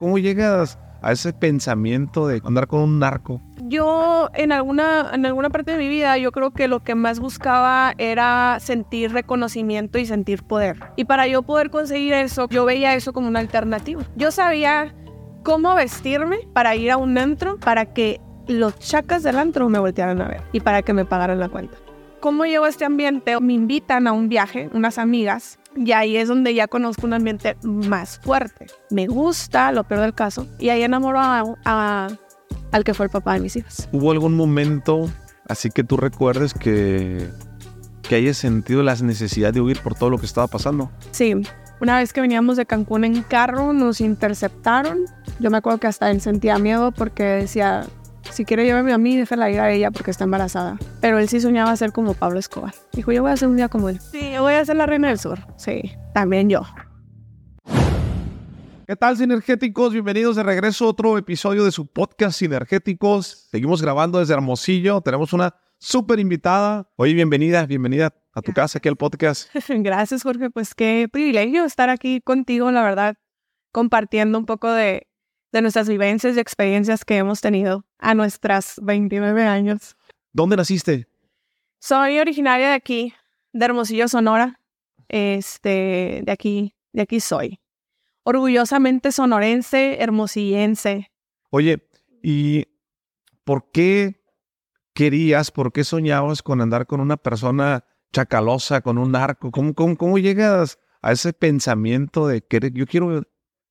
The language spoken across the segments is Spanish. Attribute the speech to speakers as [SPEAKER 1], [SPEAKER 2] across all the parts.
[SPEAKER 1] ¿Cómo llegas a ese pensamiento de andar con un narco?
[SPEAKER 2] Yo en alguna, en alguna parte de mi vida yo creo que lo que más buscaba era sentir reconocimiento y sentir poder. Y para yo poder conseguir eso, yo veía eso como una alternativa. Yo sabía cómo vestirme para ir a un antro para que los chacas del antro me voltearan a ver y para que me pagaran la cuenta. ¿Cómo llego a este ambiente? Me invitan a un viaje, unas amigas, y ahí es donde ya conozco un ambiente más fuerte. Me gusta, lo peor del caso, y ahí enamoro a, a- al que fue el papá de mis hijas.
[SPEAKER 1] ¿Hubo algún momento así que tú recuerdes que, que hayas sentido la necesidad de huir por todo lo que estaba pasando?
[SPEAKER 2] Sí, una vez que veníamos de Cancún en carro, nos interceptaron. Yo me acuerdo que hasta él sentía miedo porque decía, si quiere llévame a mí, déjala ir a ella porque está embarazada. Pero él sí soñaba ser como Pablo Escobar. Dijo, yo voy a ser un día como él. Sí, yo voy a ser la reina del sur. Sí, también yo.
[SPEAKER 1] ¿Qué tal, sinergéticos? Bienvenidos de regreso a otro episodio de su podcast Sinergéticos. Seguimos grabando desde Hermosillo. Tenemos una súper invitada. Oye, bienvenida, bienvenida a tu casa aquí al podcast.
[SPEAKER 2] Gracias, Jorge. Pues qué privilegio estar aquí contigo, la verdad, compartiendo un poco de, de nuestras vivencias y experiencias que hemos tenido a nuestras 29 años.
[SPEAKER 1] ¿Dónde naciste?
[SPEAKER 2] Soy originaria de aquí, de Hermosillo, Sonora. Este, de aquí, de aquí soy. Orgullosamente sonorense, hermosillense.
[SPEAKER 1] Oye, ¿y por qué querías, por qué soñabas con andar con una persona chacalosa, con un narco? ¿Cómo, cómo, cómo llegas a ese pensamiento de que yo quiero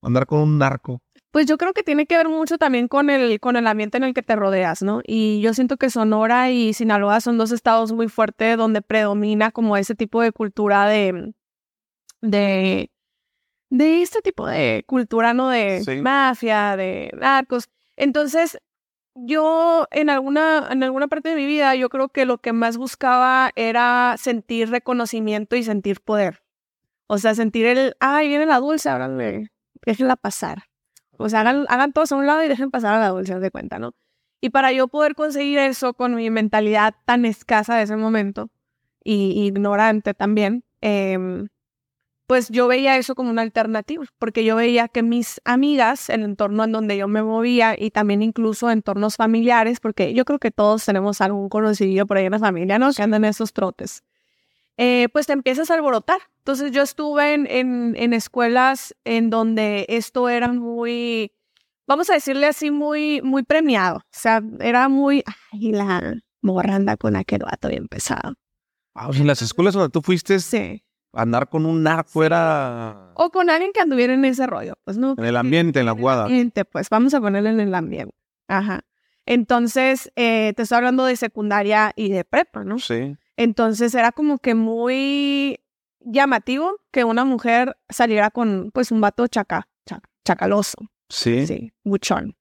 [SPEAKER 1] andar con un narco?
[SPEAKER 2] Pues yo creo que tiene que ver mucho también con el, con el ambiente en el que te rodeas, ¿no? Y yo siento que Sonora y Sinaloa son dos estados muy fuertes donde predomina como ese tipo de cultura de, de, de este tipo de cultura, ¿no? De
[SPEAKER 1] Sí.
[SPEAKER 2] mafia, de narcos. Entonces, yo en alguna, en alguna parte de mi vida, yo creo que lo que más buscaba era sentir reconocimiento y sentir poder. O sea, sentir el, ay, viene la dulce, ahora déjenla pasar. O sea, hagan, hagan todos a un lado y dejen pasar a la haz de cuenta, ¿no? Y para yo poder conseguir eso con mi mentalidad tan escasa de ese momento y ignorante también, em, pues yo veía eso como una alternativa, porque yo veía que mis amigas, el entorno en donde yo me movía y también incluso entornos familiares, porque yo creo que todos tenemos algún conocido por ahí en la familia, ¿no? Que andan en esos trotes. Eh, pues te empiezas a alborotar. Entonces yo estuve en, en, en escuelas en donde esto era muy, vamos a decirle así, muy, muy premiado. O sea, era muy, ay, la morranda con aquel vato bien pesado.
[SPEAKER 1] Ah, o sea, en las escuelas donde tú fuiste,
[SPEAKER 2] Sí.
[SPEAKER 1] andar con un narco era
[SPEAKER 2] O con alguien que anduviera en ese rollo, pues no.
[SPEAKER 1] en el ambiente, en la jugada.
[SPEAKER 2] ambiente, pues vamos a ponerle en el ambiente. Ajá. Entonces, eh, te estoy hablando de secundaria y de prepa, ¿no?
[SPEAKER 1] Sí.
[SPEAKER 2] Entonces era como que muy llamativo que una mujer saliera con pues un vato chaca, cha- chacaloso,
[SPEAKER 1] Sí.
[SPEAKER 2] sí, buchón.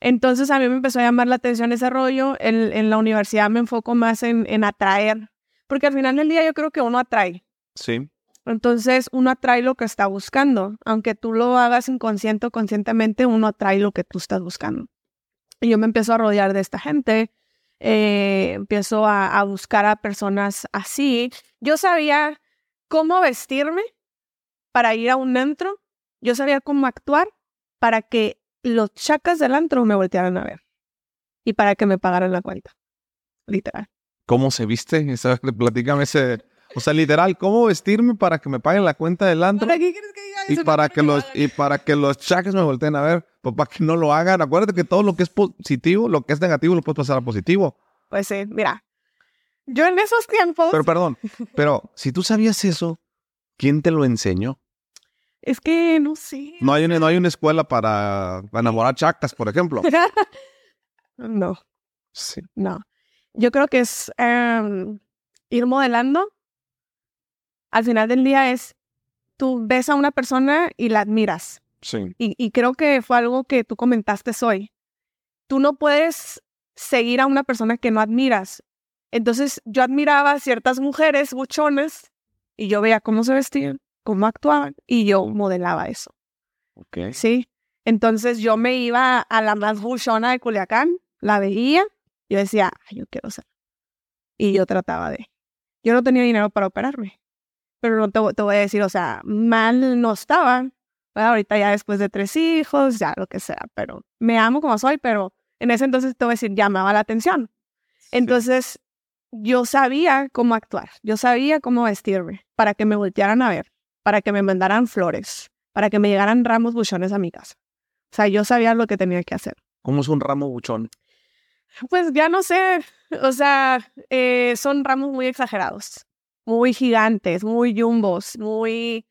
[SPEAKER 2] Entonces a mí me empezó a llamar la atención ese rollo. En, en la universidad me enfoco más en, en atraer, porque al final del día yo creo que uno atrae.
[SPEAKER 1] Sí.
[SPEAKER 2] Entonces uno atrae lo que está buscando. Aunque tú lo hagas inconsciente o conscientemente, uno atrae lo que tú estás buscando. Y yo me empiezo a rodear de esta gente. Eh, empiezo a, a buscar a personas así. Yo sabía cómo vestirme para ir a un antro. Yo sabía cómo actuar para que los chacas del antro me voltearan a ver. Y para que me pagaran la cuenta. Literal.
[SPEAKER 1] ¿Cómo se viste? Esa- Platícame ese. O sea, literal, ¿cómo vestirme para que me paguen la cuenta del antro?
[SPEAKER 2] ¿Para qué quieres que diga
[SPEAKER 1] Y
[SPEAKER 2] eso?
[SPEAKER 1] para
[SPEAKER 2] No
[SPEAKER 1] que los y para que los chaques me volteen a ver, pues para que no lo hagan. Acuérdate que todo lo que es positivo, lo que es negativo, lo puedes pasar a positivo.
[SPEAKER 2] Pues sí, mira. Yo en esos tiempos,
[SPEAKER 1] Pero perdón, pero si tú sabías eso, ¿quién te lo enseñó?
[SPEAKER 2] es que no sé.
[SPEAKER 1] No hay una, no hay una escuela para enamorar chacas, por ejemplo.
[SPEAKER 2] no,
[SPEAKER 1] Sí.
[SPEAKER 2] no. Yo creo que es em, ir modelando. Al final del día es, tú ves a una persona y la admiras.
[SPEAKER 1] Sí.
[SPEAKER 2] Y, y creo que fue algo que tú comentaste hoy. Tú no puedes seguir a una persona que no admiras. Entonces yo admiraba a ciertas mujeres buchones y yo veía cómo se vestían, cómo actuaban y yo modelaba eso.
[SPEAKER 1] Ok.
[SPEAKER 2] Sí. Entonces yo me iba a la más buchona de Culiacán, la veía, yo decía, "Ay, yo quiero ser. Y yo trataba de. Yo no tenía dinero para operarme. Pero no te, te voy a decir, o sea, mal no estaba, Ahorita ya después de tres hijos, ya lo que sea, pero me amo como soy, pero en ese entonces te voy a decir, llamaba la atención. Entonces, yo sabía cómo actuar, yo sabía cómo vestirme para que me voltearan a ver, para que me mandaran flores, para que me llegaran ramos buchones a mi casa. O sea, yo sabía lo que tenía que hacer.
[SPEAKER 1] ¿Cómo es un ramo buchón?
[SPEAKER 2] Pues ya no sé, o sea, eh, son ramos muy exagerados, muy gigantes, muy jumbos, muy,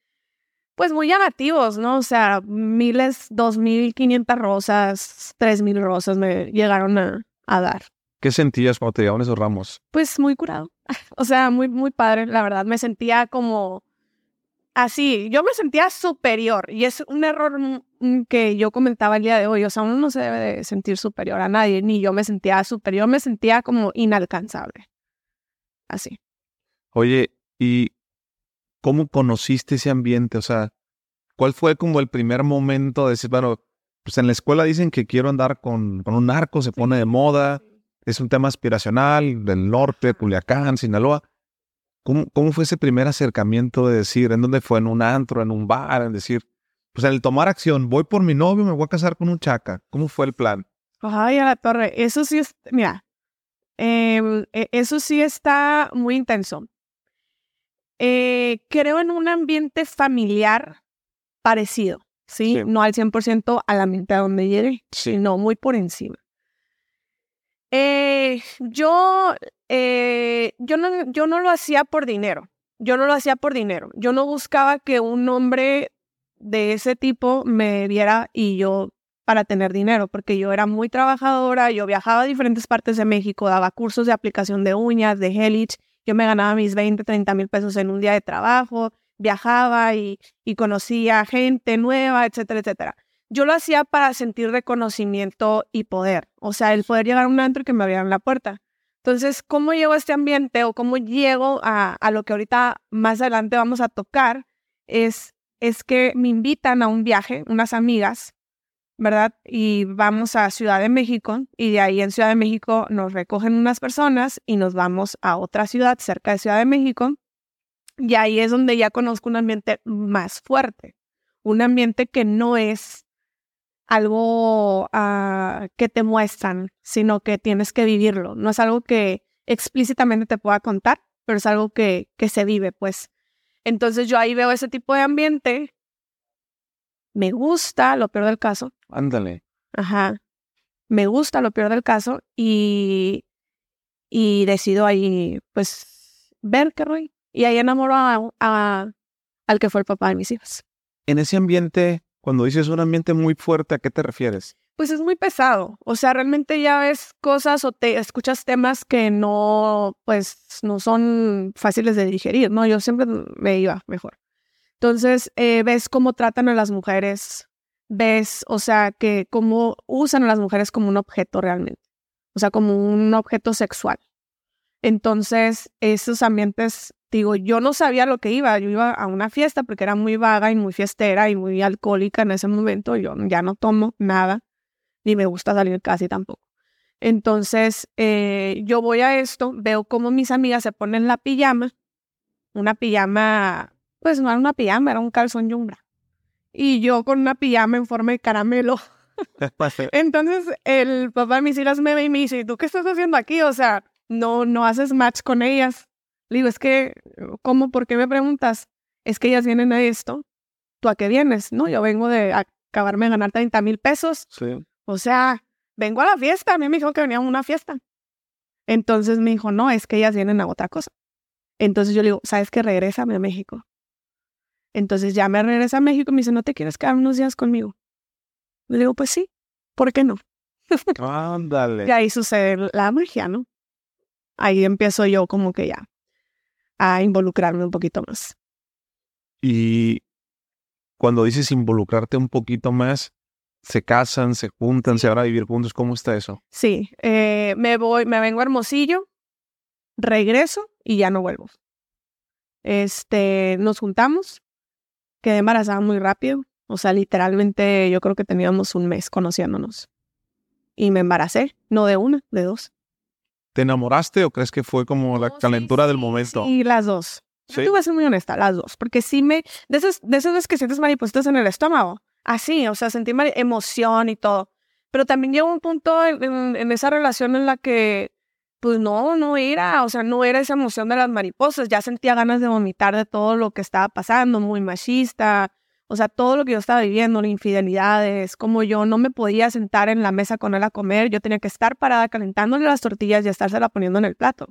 [SPEAKER 2] pues muy llamativos, ¿no? O sea, miles, dos mil quinientas rosas, tres mil rosas me llegaron a, a dar.
[SPEAKER 1] ¿Qué sentías cuando te llegaban esos ramos?
[SPEAKER 2] Pues muy curado. O sea, muy, muy padre, la verdad. Me sentía como así. Yo me sentía superior y es un error que yo comentaba el día de hoy. O sea, uno no se debe de sentir superior a nadie, ni yo me sentía superior, me sentía como inalcanzable. Así.
[SPEAKER 1] Oye, ¿y cómo conociste ese ambiente? O sea, ¿cuál fue como el primer momento de decir, bueno, pues en la escuela dicen que quiero andar con, con un narco, se pone de moda es un tema aspiracional del norte, Culiacán, Sinaloa. ¿Cómo, ¿Cómo fue ese primer acercamiento de decir, en dónde fue, en un antro, en un bar, en decir, pues en el tomar acción, voy por mi novio, me voy a casar con un chaca? ¿Cómo fue el plan?
[SPEAKER 2] Ay, a la torre, eso sí es, mira, em, e, eso sí está muy intenso. Eh, creo en un ambiente familiar parecido, ¿sí? No al 100% a la mente a donde llegué, sino muy por encima. Eh, yo, eh, yo, no, yo no lo hacía por dinero. Yo no lo hacía por dinero. Yo no buscaba que un hombre de ese tipo me viera y yo para tener dinero, porque yo era muy trabajadora, yo viajaba a diferentes partes de México, daba cursos de aplicación de uñas, de Helix, yo me ganaba mis 20, 30 mil pesos en un día de trabajo, viajaba y, conocía gente nueva, etcétera, etcétera yo lo hacía para sentir reconocimiento y poder, o sea, el poder llegar a un antro y que me abrieran la puerta. Entonces, ¿cómo llego a este ambiente o cómo llego a, a lo que ahorita más adelante vamos a tocar? Es, es que me invitan a un viaje, unas amigas, ¿verdad? Y vamos a Ciudad de México y de ahí en Ciudad de México nos recogen unas personas y nos vamos a otra ciudad cerca de Ciudad de México. Y ahí es donde ya conozco un ambiente más fuerte, un ambiente que no es algo ah, que te muestran, sino que tienes que vivirlo. No es algo que explícitamente te pueda contar, pero es algo que, que se vive, pues. Entonces yo ahí veo ese tipo de ambiente. Me gusta, lo peor del caso.
[SPEAKER 1] Ándale.
[SPEAKER 2] Ajá. Me gusta lo peor del caso y, y decido ahí, pues, ver qué rollo. Y ahí enamoro a, al que fue el papá de mis hijos.
[SPEAKER 1] En ese ambiente, cuando dices un ambiente muy fuerte, ¿a qué te refieres?
[SPEAKER 2] Pues es muy pesado. O sea, realmente ya ves cosas o te escuchas temas que no, pues, no son fáciles de digerir, ¿no? Yo siempre me iba mejor. Entonces, eh, ves cómo tratan a las mujeres, ves, o sea, que cómo usan a las mujeres como un objeto realmente, o sea, como un objeto sexual. Entonces, esos ambientes digo, yo no sabía lo que iba, yo iba a una fiesta porque era muy vaga y muy fiestera y muy alcohólica en ese momento, yo ya no tomo nada, ni me gusta salir casi tampoco. Entonces, eh, yo voy a esto, veo cómo mis amigas se ponen la pijama, una pijama, pues no era una pijama, era un calzón yumbra. Y yo con una pijama en forma de caramelo. Entonces, el papá de mis hijas me ve y me dice, ¿tú qué estás haciendo aquí? O sea, no, no haces match con ellas. Le digo, es que, ¿cómo? ¿Por qué me preguntas? Es que ellas vienen a esto. ¿Tú a qué vienes? No, yo vengo de acabarme de ganar 30 mil pesos.
[SPEAKER 1] Sí.
[SPEAKER 2] O sea, vengo a la fiesta. A mí me dijo que venía a una fiesta. Entonces me dijo, no, es que ellas vienen a otra cosa. Entonces yo le digo, ¿sabes qué? Regrésame a México. Entonces ya me regresa a México y me dice, ¿no te quieres quedar unos días conmigo? Le digo, pues sí, ¿por qué no?
[SPEAKER 1] Ándale.
[SPEAKER 2] y ahí sucede la magia, ¿no? Ahí empiezo yo como que ya a involucrarme un poquito más.
[SPEAKER 1] Y cuando dices involucrarte un poquito más, se casan, se juntan, se van a vivir juntos, ¿cómo está eso?
[SPEAKER 2] Sí, eh, me voy, me vengo a Hermosillo, regreso y ya no vuelvo. Este, nos juntamos, quedé embarazada muy rápido, o sea, literalmente yo creo que teníamos un mes conociéndonos. Y me embaracé, no de una, de dos.
[SPEAKER 1] ¿Te enamoraste o crees que fue como la calentura del momento?
[SPEAKER 2] Sí, las dos. Yo te voy a ser muy honesta, las dos, porque sí me, de esas, de esas veces que sientes maripositas en el estómago, así, o sea, sentí emoción y todo. Pero también llegó un punto en, en, esa relación en la que, pues no, no era, o sea, no era esa emoción de las mariposas, ya sentía ganas de vomitar de todo lo que estaba pasando, muy machista, o sea, todo lo que yo estaba viviendo, infidelidades, como yo no me podía sentar en la mesa con él a comer, yo tenía que estar parada calentándole las tortillas y estársela poniendo en el plato.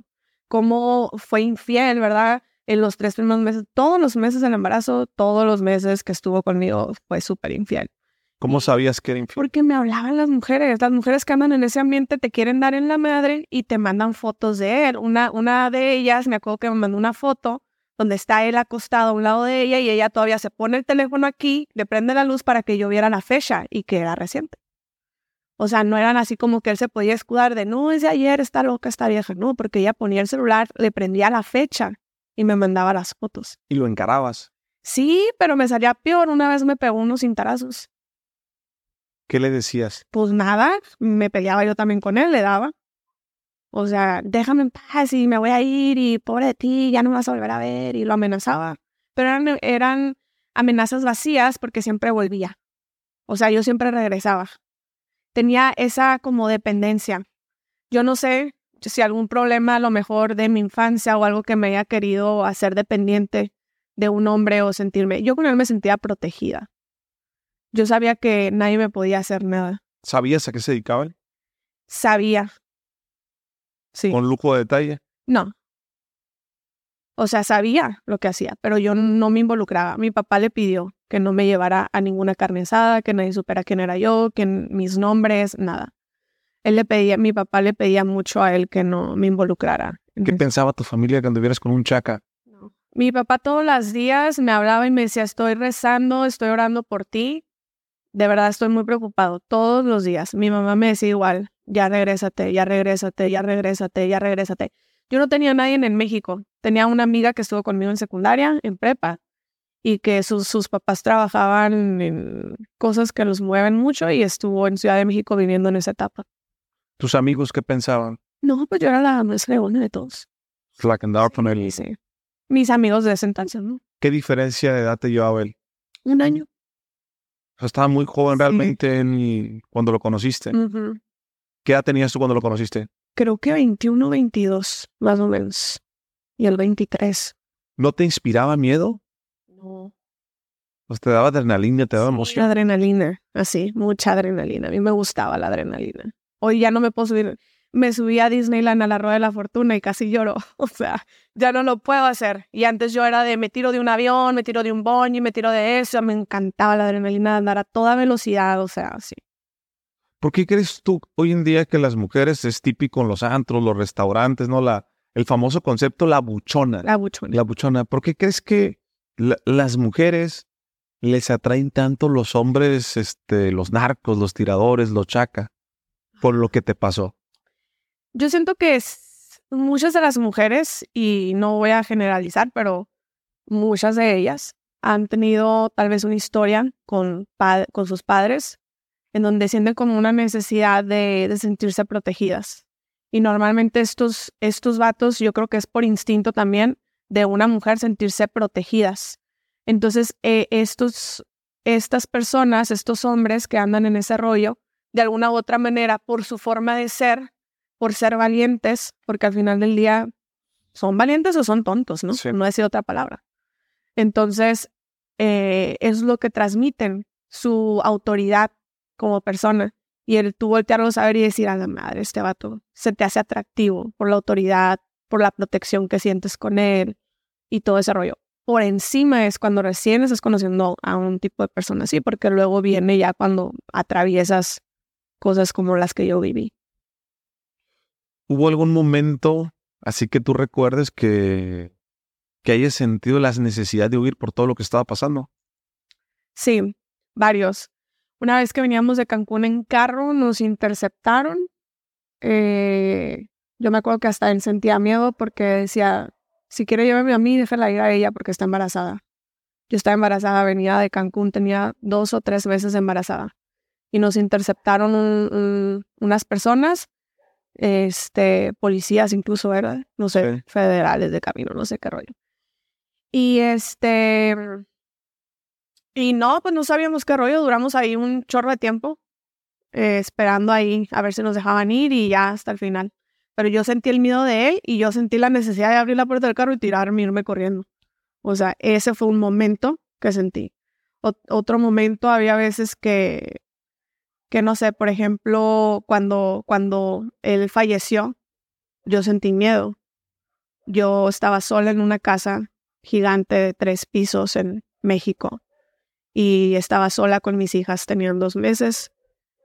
[SPEAKER 2] Cómo fue infiel, ¿verdad? En los tres primeros meses, todos los meses del embarazo, todos los meses que estuvo conmigo, fue súper infiel.
[SPEAKER 1] ¿Cómo sabías que era infiel?
[SPEAKER 2] Porque me hablaban las mujeres. Las mujeres que andan en ese ambiente te quieren dar en la madre y te mandan fotos de él. Una, una de ellas, me acuerdo que me mandó una foto donde está él acostado a un lado de ella y ella todavía se pone el teléfono aquí, le prende la luz para que yo viera la fecha y que era reciente. O sea, no eran así como que él se podía escudar de, no, es de ayer, está loca, está vieja. No, porque ella ponía el celular, le prendía la fecha y me mandaba las fotos.
[SPEAKER 1] ¿Y lo encarabas?
[SPEAKER 2] Sí, pero me salía peor. Una vez me pegó unos cintarazos.
[SPEAKER 1] ¿Qué le decías?
[SPEAKER 2] Pues nada, me peleaba yo también con él, le daba. O sea, déjame en paz y me voy a ir y pobre de ti, ya no me vas a volver a ver y lo amenazaba. Pero eran, amenazas vacías porque siempre volvía. O sea, yo siempre regresaba. Tenía esa como dependencia. Yo no sé si algún problema a lo mejor de mi infancia o algo que me haya querido hacer dependiente de un hombre o sentirme. Yo con él me sentía protegida. Yo sabía que nadie me podía hacer nada.
[SPEAKER 1] ¿Sabías a qué se dedicaban?
[SPEAKER 2] Sabía,
[SPEAKER 1] ¿Con lujo de detalle?
[SPEAKER 2] No. O sea, sabía lo que hacía, pero yo no me involucraba. Mi papá le pidió que no me llevara a ninguna carne asada, que nadie supiera quién era yo, que mis nombres, nada. Él le pedía, mi papá le pedía mucho a él que no me involucrara.
[SPEAKER 1] ¿Qué pensaba tu familia cuando vieras con un chaca?
[SPEAKER 2] Mi papá todos los días me hablaba y me decía, estoy rezando, estoy orando por ti. De verdad estoy muy preocupado, todos los días. Mi mamá me decía igual, ya regrésate, ya regrésate, ya regrésate, ya regrésate. Yo no tenía a nadie en México. Tenía una amiga que estuvo conmigo en secundaria, en prepa, y que sus, sus papás trabajaban en cosas que los mueven mucho y estuvo en Ciudad de México viviendo en esa etapa.
[SPEAKER 1] ¿Tus amigos qué pensaban?
[SPEAKER 2] No, pues yo era la más fregona de todos.
[SPEAKER 1] La que andaba con él.
[SPEAKER 2] Sí. Mis amigos de ese entonces, ¿no?
[SPEAKER 1] ¿Qué diferencia de edad te llevaba él?
[SPEAKER 2] Un año.
[SPEAKER 1] O sea, estaba muy joven realmente en, cuando lo conociste. ¿Qué edad tenías tú cuando lo conociste?
[SPEAKER 2] Creo que 21, 22, más o menos. Y el 23.
[SPEAKER 1] ¿No te inspiraba miedo?
[SPEAKER 2] No.
[SPEAKER 1] Pues te daba adrenalina, te daba emoción.
[SPEAKER 2] Adrenalina, así, mucha adrenalina. A mí me gustaba la adrenalina. Hoy ya no me puedo subir. Me subí a Disneyland a la Rueda de la Fortuna y casi lloro. O sea, ya no lo puedo hacer. Y antes yo era de me tiro de un avión, me tiro de un y me tiro de eso. Me encantaba la adrenalina de andar a toda velocidad. O sea, así.
[SPEAKER 1] ¿Por qué crees tú hoy en día que las mujeres es típico en los antros, los restaurantes, ¿no? La, el famoso concepto la buchona.
[SPEAKER 2] La buchona.
[SPEAKER 1] La buchona. ¿Por qué crees que las mujeres les atraen tanto los hombres, este, los narcos, los tiradores, los chaca, por lo que te pasó?
[SPEAKER 2] Yo siento que muchas de las mujeres, y no voy a generalizar, pero muchas de ellas han tenido tal vez una historia con, con sus padres en donde sienten como una necesidad de, sentirse protegidas. Y normalmente estos, estos vatos, yo creo que es por instinto también de una mujer sentirse protegidas. Entonces, eh, estos, estas personas, estos hombres que andan en ese rollo, de alguna u otra manera, por su forma de ser, por ser valientes, porque al final del día son valientes o son tontos, ¿no? No decir otra palabra. Entonces, eh, es lo que transmiten, su autoridad, como persona. Y él tú voltearlo a ver y decir, a la madre, este vato se te hace atractivo por la autoridad, por la protección que sientes con él y todo ese rollo. Por encima es cuando recién estás conociendo a un tipo de persona así, porque luego viene ya cuando atraviesas cosas como las que yo viví.
[SPEAKER 1] ¿Hubo algún momento así que tú recuerdes que, que hayas sentido la necesidad de huir por todo lo que estaba pasando?
[SPEAKER 2] Sí, varios. Una vez que veníamos de Cancún en carro, nos interceptaron. Eh, yo me acuerdo que hasta él sentía miedo porque decía, si quiere llevarme a mí, déjala ir a ella porque está embarazada. Yo estaba embarazada, venía de Cancún, tenía dos o tres meses embarazada. Y nos interceptaron unas personas, este, policías incluso, ¿verdad? No sé, federales de camino, no sé qué rollo. Y este, y no, pues no sabíamos qué rollo, duramos ahí un chorro de tiempo, eh, esperando ahí a ver si nos dejaban ir y ya hasta el final. Pero yo sentí el miedo de él y yo sentí la necesidad de abrir la puerta del carro y tirarme, irme corriendo. O sea, ese fue un momento que sentí. otro momento, había veces que, que no sé, por ejemplo, cuando, cuando él falleció, yo sentí miedo. Yo estaba sola en una casa gigante de tres pisos en México y estaba sola con mis hijas, tenían dos meses.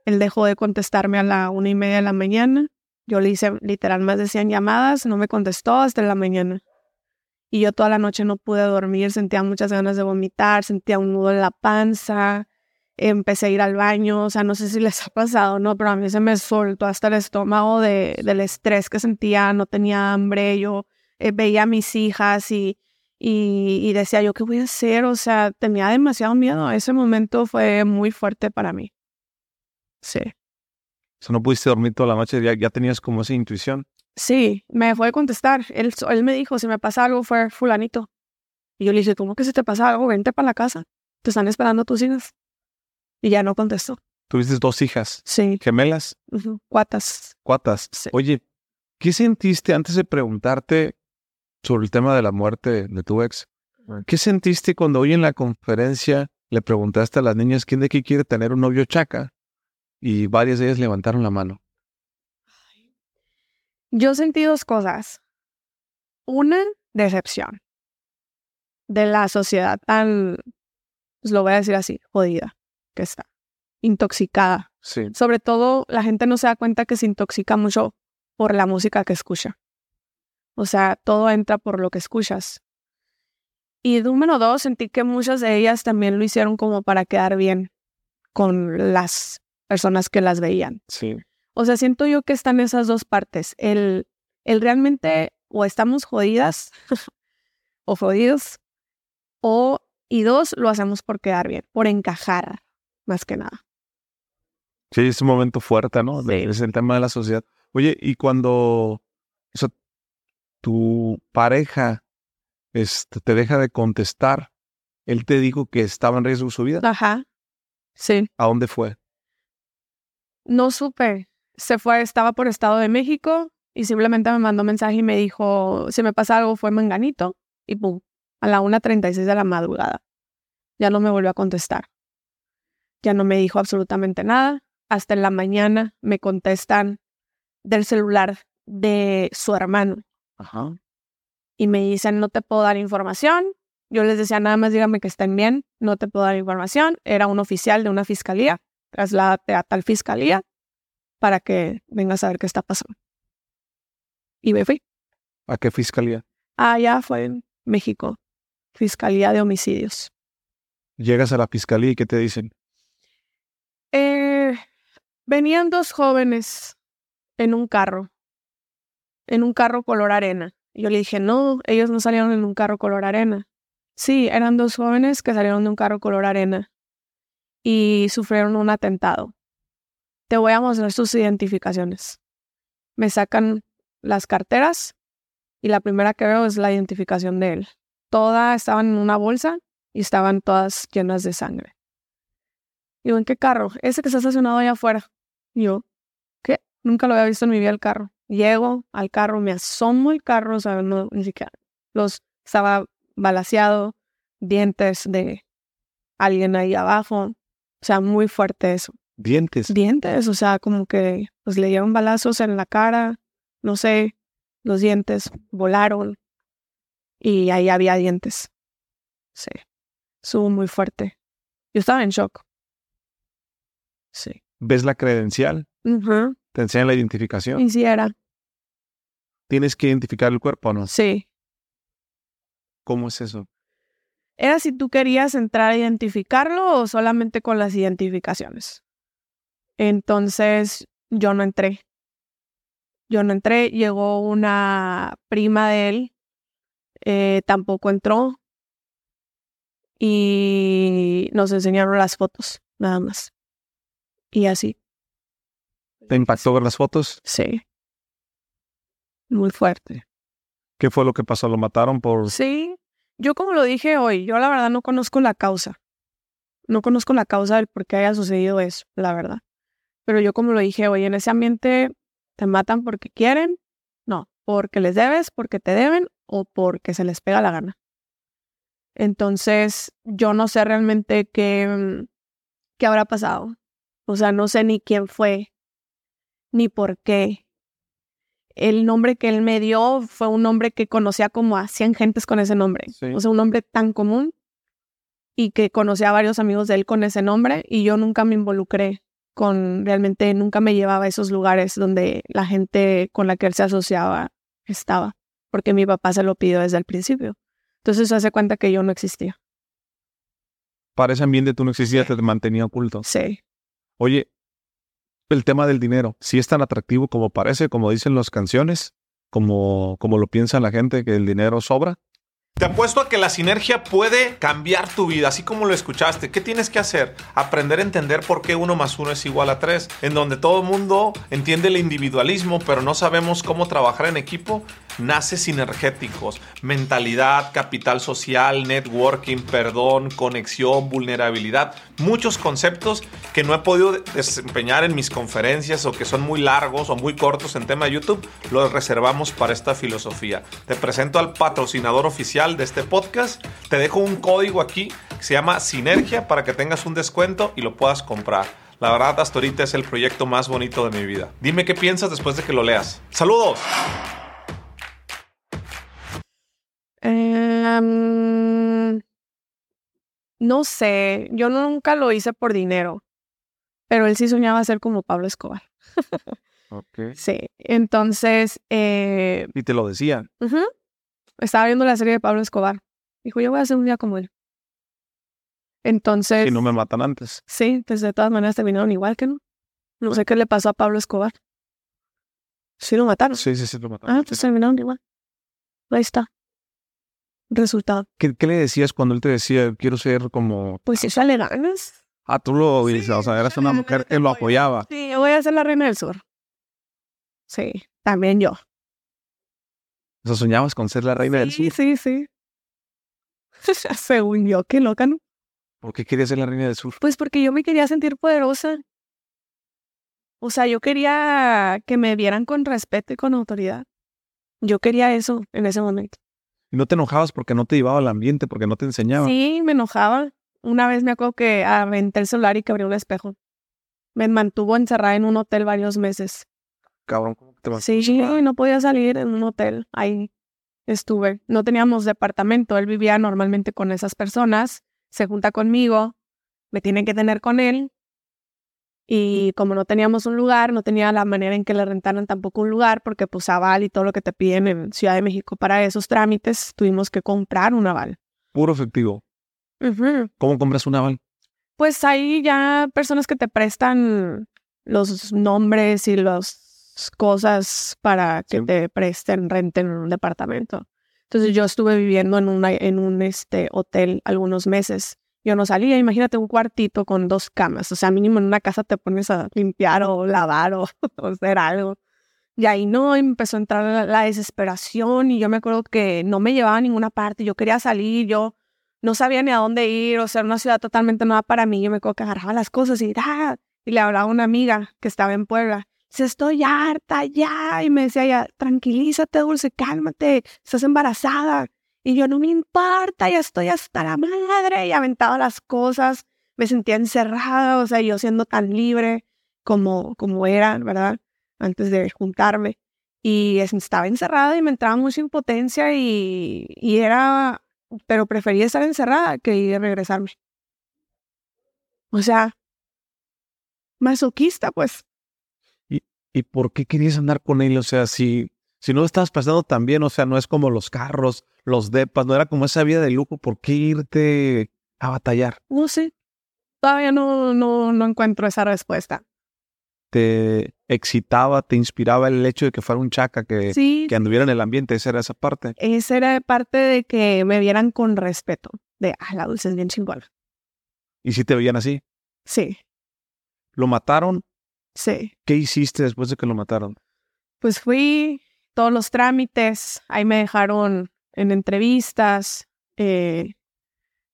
[SPEAKER 2] Él dejó de contestarme a la una y media de la mañana. Yo le hice literal más de 100 llamadas, no me contestó hasta la mañana. Y yo toda la noche no pude dormir, sentía muchas ganas de vomitar, sentía un nudo en la panza, empecé a ir al baño, o sea, no sé si les ha pasado, ¿no? Pero a mí se me soltó hasta el estómago de, del estrés que sentía, no tenía hambre, yo eh, veía a mis hijas y y, decía yo, ¿qué voy a hacer? O sea, tenía demasiado miedo. Ese momento fue muy fuerte para mí. Sí.
[SPEAKER 1] O sea, no pudiste dormir toda la noche, ya, ya tenías como esa intuición.
[SPEAKER 2] Sí, me fue a contestar. Él, él me dijo, si me pasa algo, fue fulanito. Y yo le dije, ¿cómo que si te pasa algo? Vente para la casa. Te están esperando tus hijas. Y ya no contestó.
[SPEAKER 1] ¿Tuviste dos hijas?
[SPEAKER 2] Sí.
[SPEAKER 1] ¿Gemelas?
[SPEAKER 2] Cuatas.
[SPEAKER 1] Cuatas. Oye, ¿qué sentiste antes de preguntarte sobre el tema de la muerte de tu ex. ¿Qué sentiste cuando hoy en la conferencia le preguntaste a las niñas quién de aquí quiere tener un novio chaca? Y varias de ellas levantaron la mano.
[SPEAKER 2] Yo sentí dos cosas. Una, decepción de la sociedad tan, pues lo voy a decir así, jodida que está, intoxicada.
[SPEAKER 1] Sí.
[SPEAKER 2] Sobre todo, la gente no se da cuenta que se intoxica mucho por la música que escucha. O sea, todo entra por lo que escuchas. Y número dos, sentí que muchas de ellas también lo hicieron como para quedar bien con las personas que las veían.
[SPEAKER 1] Sí.
[SPEAKER 2] O sea, siento yo que están esas dos partes. El, el realmente o estamos jodidas o jodidos, o y dos, lo hacemos por quedar bien, por encajar, más que nada.
[SPEAKER 1] Sí, es un momento fuerte, ¿no?
[SPEAKER 2] Sí.
[SPEAKER 1] Es el tema de la sociedad. Oye, y cuando, tu pareja este, te deja de contestar, él te dijo que estaba en riesgo su vida.
[SPEAKER 2] Ajá. Sí.
[SPEAKER 1] ¿A dónde fue?
[SPEAKER 2] No supe. Se fue, estaba por Estado de México y simplemente me mandó mensaje y me dijo, si me pasa algo fue Manganito. Y pum, a la 1.36 de la madrugada. Ya no me volvió a contestar. Ya no me dijo absolutamente nada. Hasta en la mañana me contestan del celular de su hermano.
[SPEAKER 1] Ajá.
[SPEAKER 2] Y me dicen, no te puedo dar información. Yo les decía, nada más dígame que estén bien, no te puedo dar información. Era un oficial de una fiscalía, trasládate a tal fiscalía para que vengas a ver qué está pasando. Y me fui.
[SPEAKER 1] ¿A qué fiscalía?
[SPEAKER 2] Allá fue en México, Fiscalía de Homicidios.
[SPEAKER 1] Llegas a la fiscalía y ¿qué te dicen?
[SPEAKER 2] Eh, venían dos jóvenes en un carro en un carro color arena. yo le dije, no, ellos no salieron en un carro color arena. Sí, eran dos jóvenes que salieron de un carro color arena y sufrieron un atentado. Te voy a mostrar sus identificaciones. Me sacan las carteras y la primera que veo es la identificación de él. Todas estaban en una bolsa y estaban todas llenas de sangre. Digo, ¿en qué carro? Ese que está estacionado allá afuera. Y yo, ¿qué? Nunca lo había visto en mi vida el carro. Llego al carro, me asomo el carro, o sea, no, ni siquiera los estaba balaseado, dientes de alguien ahí abajo, o sea, muy fuerte eso.
[SPEAKER 1] Dientes.
[SPEAKER 2] Dientes, o sea, como que pues le dieron balazos en la cara, no sé, los dientes volaron y ahí había dientes. Sí, estuvo muy fuerte. Yo estaba en shock. Sí.
[SPEAKER 1] ¿Ves la credencial? ¿Te enseñan la identificación?
[SPEAKER 2] Y si era.
[SPEAKER 1] ¿Tienes que identificar el cuerpo o no?
[SPEAKER 2] Sí.
[SPEAKER 1] ¿Cómo es eso?
[SPEAKER 2] Era si tú querías entrar a identificarlo o solamente con las identificaciones. Entonces yo no entré. Yo no entré, llegó una prima de él, eh, tampoco entró y nos enseñaron las fotos, nada más. Y así.
[SPEAKER 1] ¿Te impactó ver las fotos?
[SPEAKER 2] Sí. Muy fuerte.
[SPEAKER 1] ¿Qué fue lo que pasó? ¿Lo mataron por...?
[SPEAKER 2] Sí. Yo como lo dije hoy, yo la verdad no conozco la causa. No conozco la causa del por qué haya sucedido eso, la verdad. Pero yo como lo dije hoy, en ese ambiente te matan porque quieren, no, porque les debes, porque te deben o porque se les pega la gana. Entonces, yo no sé realmente qué, qué habrá pasado. O sea, no sé ni quién fue, ni por qué. El nombre que él me dio fue un nombre que conocía como a 100 gentes con ese nombre. O sea, un nombre tan común y que conocía a varios amigos de él con ese nombre y yo nunca me involucré con, realmente nunca me llevaba a esos lugares donde la gente con la que él se asociaba estaba, porque mi papá se lo pidió desde el principio. Entonces se hace cuenta que yo no existía.
[SPEAKER 1] Para ese ambiente tú no existías, te mantenía oculto.
[SPEAKER 2] Sí.
[SPEAKER 1] Oye, el tema del dinero, si es tan atractivo como parece, como dicen las canciones, como, como lo piensa la gente, que el dinero sobra.
[SPEAKER 3] Te apuesto a que la sinergia puede cambiar tu vida, así como lo escuchaste. ¿Qué tienes que hacer? Aprender a entender por qué uno más uno es igual a tres. En donde todo el mundo entiende el individualismo, pero no sabemos cómo trabajar en equipo, nace sinergéticos. Mentalidad, capital social, networking, perdón, conexión, vulnerabilidad. Muchos conceptos que no he podido desempeñar en mis conferencias o que son muy largos o muy cortos en tema de YouTube, los reservamos para esta filosofía. Te presento al patrocinador oficial de este podcast. Te dejo un código aquí que se llama Sinergia para que tengas un descuento y lo puedas comprar. La verdad, hasta ahorita es el proyecto más bonito de mi vida. Dime qué piensas después de que lo leas. ¡Saludos!
[SPEAKER 2] Em, no sé, yo nunca lo hice por dinero, pero él sí soñaba ser como Pablo Escobar. Sí, entonces... Eh,
[SPEAKER 1] y te lo decía
[SPEAKER 2] estaba viendo la serie de Pablo Escobar. Dijo, yo voy a hacer un día como él. Entonces.
[SPEAKER 1] Y no me matan antes.
[SPEAKER 2] Sí, pues de todas maneras terminaron igual que no. No sé qué le pasó a Pablo Escobar. Sí lo mataron.
[SPEAKER 1] Sí, sí, sí lo mataron.
[SPEAKER 2] Ah, pues terminaron igual. Ahí está. Resultado.
[SPEAKER 1] ¿Qué, ¿Qué, le decías cuando él te decía, quiero ser como...
[SPEAKER 2] Pues si le ganas.
[SPEAKER 1] Ah, tú lo sí, o sea, eras una mujer que lo apoyaba.
[SPEAKER 2] Sí, yo voy a ser la reina del sur. Sí, también yo.
[SPEAKER 1] O sea, soñabas con ser la reina del sur.
[SPEAKER 2] Sí, sí. Según yo, qué loca, ¿no?
[SPEAKER 1] ¿Por qué querías ser la reina del sur?
[SPEAKER 2] Pues porque yo me quería sentir poderosa. O sea, yo quería que me vieran con respeto y con autoridad. Yo quería eso en ese momento.
[SPEAKER 1] ¿Y no te enojabas porque no te llevaba al ambiente, porque no te enseñaba?
[SPEAKER 2] Sí, me enojaba. Una vez me acuerdo que aventé el celular y que abrió un espejo. Me mantuvo encerrada en un hotel varios meses
[SPEAKER 1] cabrón, ¿cómo
[SPEAKER 2] Sí, no podía salir en un hotel. Ahí estuve. No teníamos departamento. Él vivía normalmente con esas personas. Se junta conmigo. Me tiene que tener con él. Y como no teníamos un lugar, no tenía la manera en que le rentaran tampoco un lugar, porque pues aval y todo lo que te piden en Ciudad de México para esos trámites, tuvimos que comprar un aval.
[SPEAKER 1] Puro efectivo. ¿Cómo compras un aval?
[SPEAKER 2] Pues hay ya personas que te prestan los nombres y los cosas para que te presten, renten un departamento. Entonces yo estuve viviendo en, una, en un este, hotel algunos meses. Yo no salía, imagínate un cuartito con dos camas. O sea, mínimo en una casa te pones a limpiar o lavar o, hacer algo. Y ahí no, empezó a entrar la, la, desesperación y yo me acuerdo que no me llevaba a ninguna parte. Yo quería salir, yo no sabía ni a dónde ir, o sea, una ciudad totalmente nueva para mí. Yo me acuerdo que agarraba las cosas y, ¡ah! y le hablaba a una amiga que estaba en Puebla estoy harta ya. Y me decía ya, tranquilízate, Dulce, cálmate, estás embarazada. Y yo, no me importa, ya estoy hasta la madre. Y aventaba las cosas, me sentía encerrada, o sea, yo siendo tan libre como, como era, ¿verdad? Antes de juntarme. Y estaba encerrada y me entraba mucha impotencia y, y era, pero prefería estar encerrada que ir a regresarme. O sea, masoquista, pues.
[SPEAKER 1] ¿Y por qué querías andar con él? O sea, si, si no estabas pasando tan bien, o sea, no es como los carros, los depas, no era como esa vida de lujo, ¿por qué irte a batallar?
[SPEAKER 2] No sé. Todavía no, no, no encuentro esa respuesta.
[SPEAKER 1] ¿Te excitaba, te inspiraba el hecho de que fuera un chaca que, que anduviera en el ambiente? ¿Esa era esa parte?
[SPEAKER 2] Esa era parte de que me vieran con respeto. De, ah, la dulce es bien chingona.
[SPEAKER 1] ¿Y si te veían así?
[SPEAKER 2] Sí.
[SPEAKER 1] ¿Lo mataron
[SPEAKER 2] Sí.
[SPEAKER 1] ¿Qué hiciste después de que lo mataron?
[SPEAKER 2] Pues fui todos los trámites, ahí me dejaron en entrevistas, eh,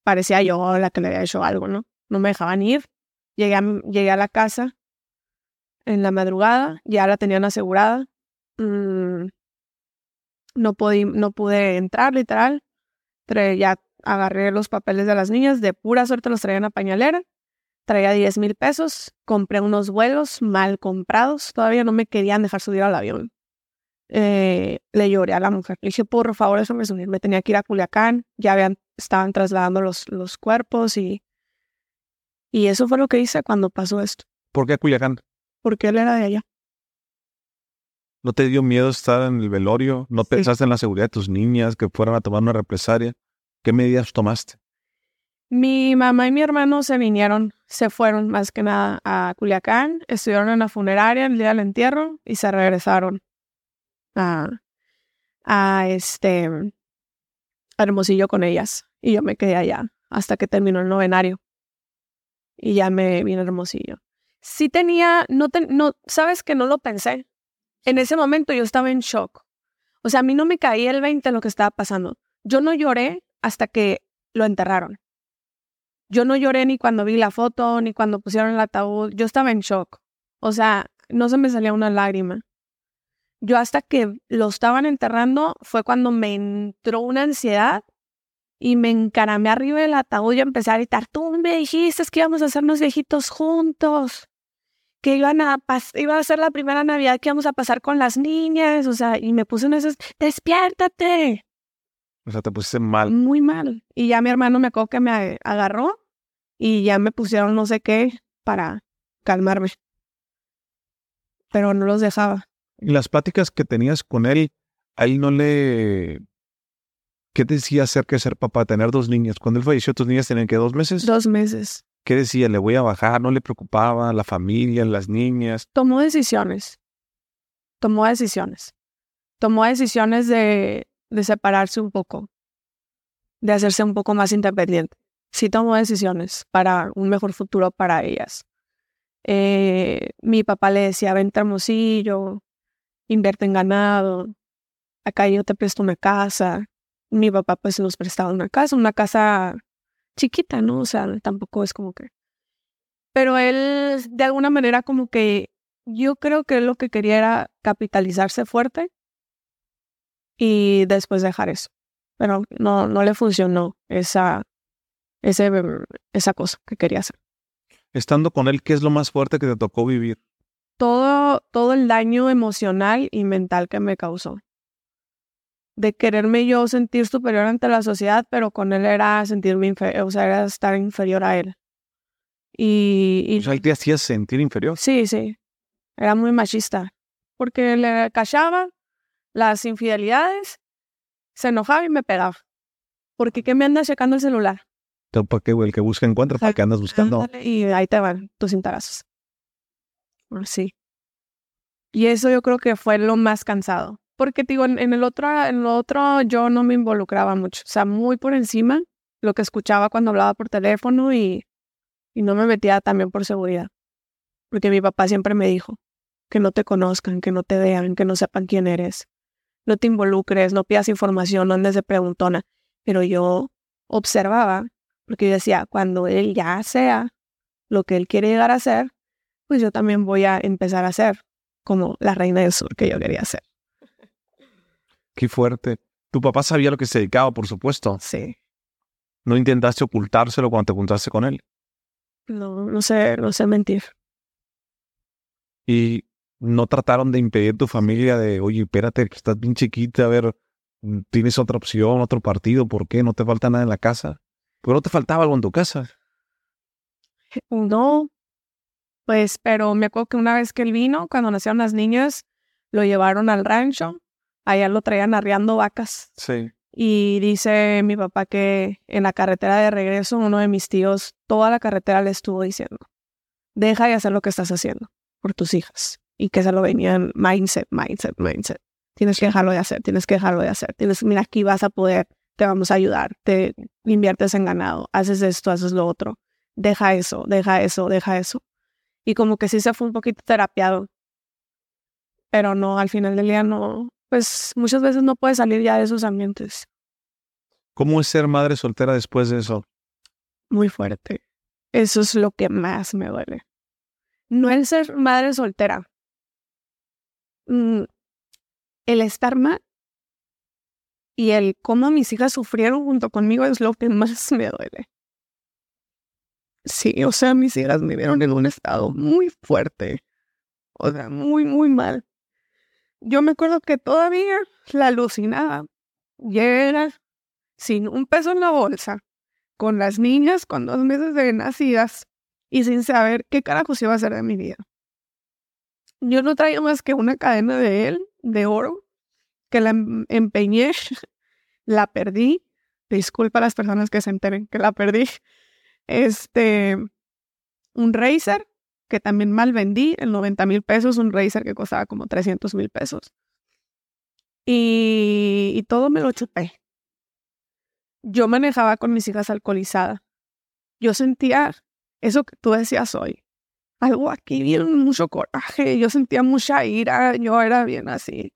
[SPEAKER 2] parecía yo la que le había hecho algo, ¿no? No me dejaban ir. Llegué a, llegué a la casa en la madrugada, ya la tenían asegurada. Mm, no, no pude entrar, literal. ya agarré los papeles de las niñas, de pura suerte los traía en la pañalera. Traía 10 mil pesos, compré unos vuelos mal comprados, todavía no me querían dejar subir al avión. Eh, le lloré a la mujer, le dije, por favor, déjame subir, me tenía que ir a Culiacán, ya habían, estaban trasladando los, los cuerpos y, y eso fue lo que hice cuando pasó esto.
[SPEAKER 1] ¿Por qué a Culiacán?
[SPEAKER 2] Porque él era de allá.
[SPEAKER 1] ¿No te dio miedo estar en el velorio? ¿No pensaste en la seguridad de tus niñas que fueran a tomar una represalia? ¿Qué medidas tomaste?
[SPEAKER 2] Mi mamá y mi hermano se vinieron, se fueron más que nada a Culiacán, estuvieron en la funeraria el día del entierro y se regresaron a, a este Hermosillo con ellas. Y yo me quedé allá hasta que terminó el novenario. Y ya me vine Hermosillo. Sí tenía, no, no, sabes que no lo pensé en ese momento yo estaba en shock. O sea, a mí no me caía el 20 lo que estaba pasando. Yo no lloré hasta que lo enterraron. Yo no lloré ni cuando vi la foto, ni cuando pusieron el ataúd. Yo estaba en shock. O sea, no se me salía una lágrima. Yo hasta que lo estaban enterrando fue cuando me entró una ansiedad y me encaramé arriba del ataúd y empecé a gritar, tú me dijiste que íbamos a hacernos viejitos juntos que iban a iba a ser la primera Navidad que íbamos a pasar con las niñas, o sea, y me puse en esas, despiértate.
[SPEAKER 1] O sea, te pusiste mal.
[SPEAKER 2] Muy mal. Y ya mi hermano me acuerdo que me agarró y ya me pusieron no sé qué para calmarme. Pero no los dejaba.
[SPEAKER 1] Y las pláticas que tenías con él, a él no le... ¿Qué decía acerca de ser papá, tener dos niñas? Cuando él falleció, tus niñas tenían que dos meses.
[SPEAKER 2] Dos meses.
[SPEAKER 1] ¿Qué decía? ¿Le voy a bajar? ¿No le preocupaba la familia, las niñas?
[SPEAKER 2] Tomó decisiones. Tomó decisiones. Tomó decisiones de, de separarse un poco, de hacerse un poco más independiente. Sí tomó decisiones para un mejor futuro para ellas. Eh, mi papá le decía, vente Hermosillo, invierte en ganado, acá yo te presto una casa. Mi papá pues nos prestaba una casa, una casa chiquita, ¿no? O sea, tampoco es como que... Pero él, de alguna manera, como que yo creo que lo que quería era capitalizarse fuerte y después dejar eso. Pero no, no le funcionó esa, ese, esa cosa que quería hacer.
[SPEAKER 1] Estando con él, ¿qué es lo más fuerte que te tocó vivir?
[SPEAKER 2] Todo, todo el daño emocional y mental que me causó de quererme yo sentir superior ante la sociedad, pero con él era sentirme inferior, o sea, era estar inferior a él. Y, y
[SPEAKER 1] o sea, él te hacía sentir inferior.
[SPEAKER 2] Sí, sí. Era muy machista. Porque le callaba las infidelidades, se enojaba y me pegaba. Porque ¿qué me andas checando el celular?
[SPEAKER 1] ¿Para qué, El que busca encuentra, ¿para qué andas buscando?
[SPEAKER 2] Y ahí te van tus cintarazos. Sí. Y eso yo creo que fue lo más cansado porque digo, en, el otro, en lo otro yo no me involucraba mucho, o sea, muy por encima lo que escuchaba cuando hablaba por teléfono y, y no me metía también por seguridad, porque mi papá siempre me dijo que no te conozcan, que no te vean, que no sepan quién eres, no te involucres, no pidas información, no andes de preguntona, pero yo observaba, porque yo decía, cuando él ya sea lo que él quiere llegar a ser, pues yo también voy a empezar a ser como la reina del sur que yo quería ser.
[SPEAKER 1] Qué fuerte. Tu papá sabía lo que se dedicaba, por supuesto.
[SPEAKER 2] Sí.
[SPEAKER 1] ¿No intentaste ocultárselo cuando te juntaste con él?
[SPEAKER 2] No, no sé, no sé mentir.
[SPEAKER 1] ¿Y no trataron de impedir tu familia de, oye, espérate, que estás bien chiquita, a ver, tienes otra opción, otro partido, ¿por qué? ¿No te falta nada en la casa? ¿Por qué no te faltaba algo en tu casa?
[SPEAKER 2] No, pues, pero me acuerdo que una vez que él vino, cuando nacieron las niñas, lo llevaron al rancho allá lo traían arriando vacas.
[SPEAKER 1] Sí.
[SPEAKER 2] Y dice mi papá que en la carretera de regreso, uno de mis tíos, toda la carretera le estuvo diciendo, deja de hacer lo que estás haciendo por tus hijas. Y que se lo venían mindset, mindset, mindset. Tienes que dejarlo de hacer, tienes que dejarlo de hacer. Tienes, mira, aquí vas a poder, te vamos a ayudar, te inviertes en ganado, haces esto, haces lo otro. Deja eso, deja eso, deja eso. Y como que sí se fue un poquito terapiado. Pero no, al final del día no, pues muchas veces no puede salir ya de esos ambientes.
[SPEAKER 1] ¿Cómo es ser madre soltera después de eso?
[SPEAKER 2] Muy fuerte. Eso es lo que más me duele. No el ser madre soltera. Mm, el estar mal y el cómo mis hijas sufrieron junto conmigo es lo que más me duele. Sí, o sea, mis hijas me vieron en un estado muy fuerte. O sea, muy, muy mal. Yo me acuerdo que todavía la alucinaba. Ya sin un peso en la bolsa, con las niñas con dos meses de nacidas y sin saber qué carajos iba a hacer de mi vida. Yo no traía más que una cadena de él, de oro, que la em, empeñé, la perdí. Disculpa a las personas que se enteren que la perdí. Este, un Razer que también mal vendí en 90 mil pesos, un Razer que costaba como 300 mil pesos. Y, y todo me lo chupé. Yo manejaba con mis hijas alcoholizadas. Yo sentía eso que tú decías hoy. Algo aquí bien, mucho coraje. Yo sentía mucha ira. Yo era bien así.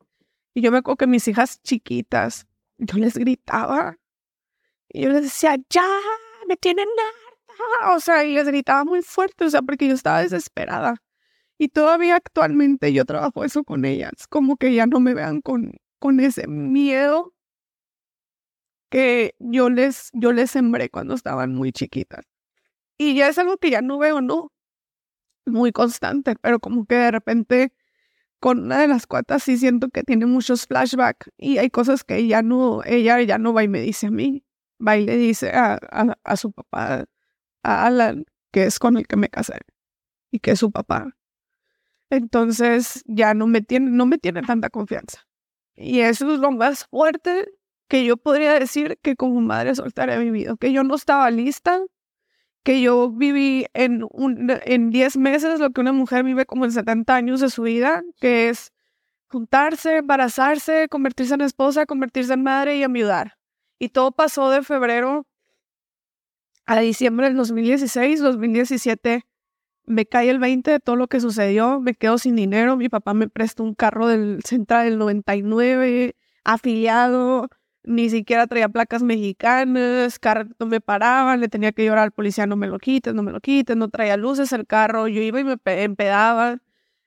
[SPEAKER 2] Y yo me acuerdo que mis hijas chiquitas, yo les gritaba. Y yo les decía, ya, me tienen nada. O sea, y les gritaba muy fuerte, o sea, porque yo estaba desesperada. Y todavía actualmente yo trabajo eso con ellas, como que ya no me vean con, con ese miedo que yo les, yo les sembré cuando estaban muy chiquitas. Y ya es algo que ya no veo, no, muy constante, pero como que de repente con una de las cuatas sí siento que tiene muchos flashbacks y hay cosas que ella no, ella ya no va y me dice a mí, va y le dice a, a, su papá, a Alan, que es con el que me casé y que es su papá. Entonces ya no me tiene, no me tiene tanta confianza. Y eso es lo más fuerte que yo podría decir que como madre soltera he vivido, que yo no estaba lista que yo viví en, un, en 10 meses lo que una mujer vive como en 70 años de su vida, que es juntarse, embarazarse, convertirse en esposa, convertirse en madre y enviudar. Y todo pasó de febrero a diciembre del 2016, 2017 me cae el 20 de todo lo que sucedió, me quedo sin dinero, mi papá me prestó un carro del Central del 99, afiliado, ni siquiera traía placas mexicanas, carro no me paraban, le tenía que llorar al policía, no me lo quites, no me lo quites, no traía luces el carro, yo iba y me empedaba,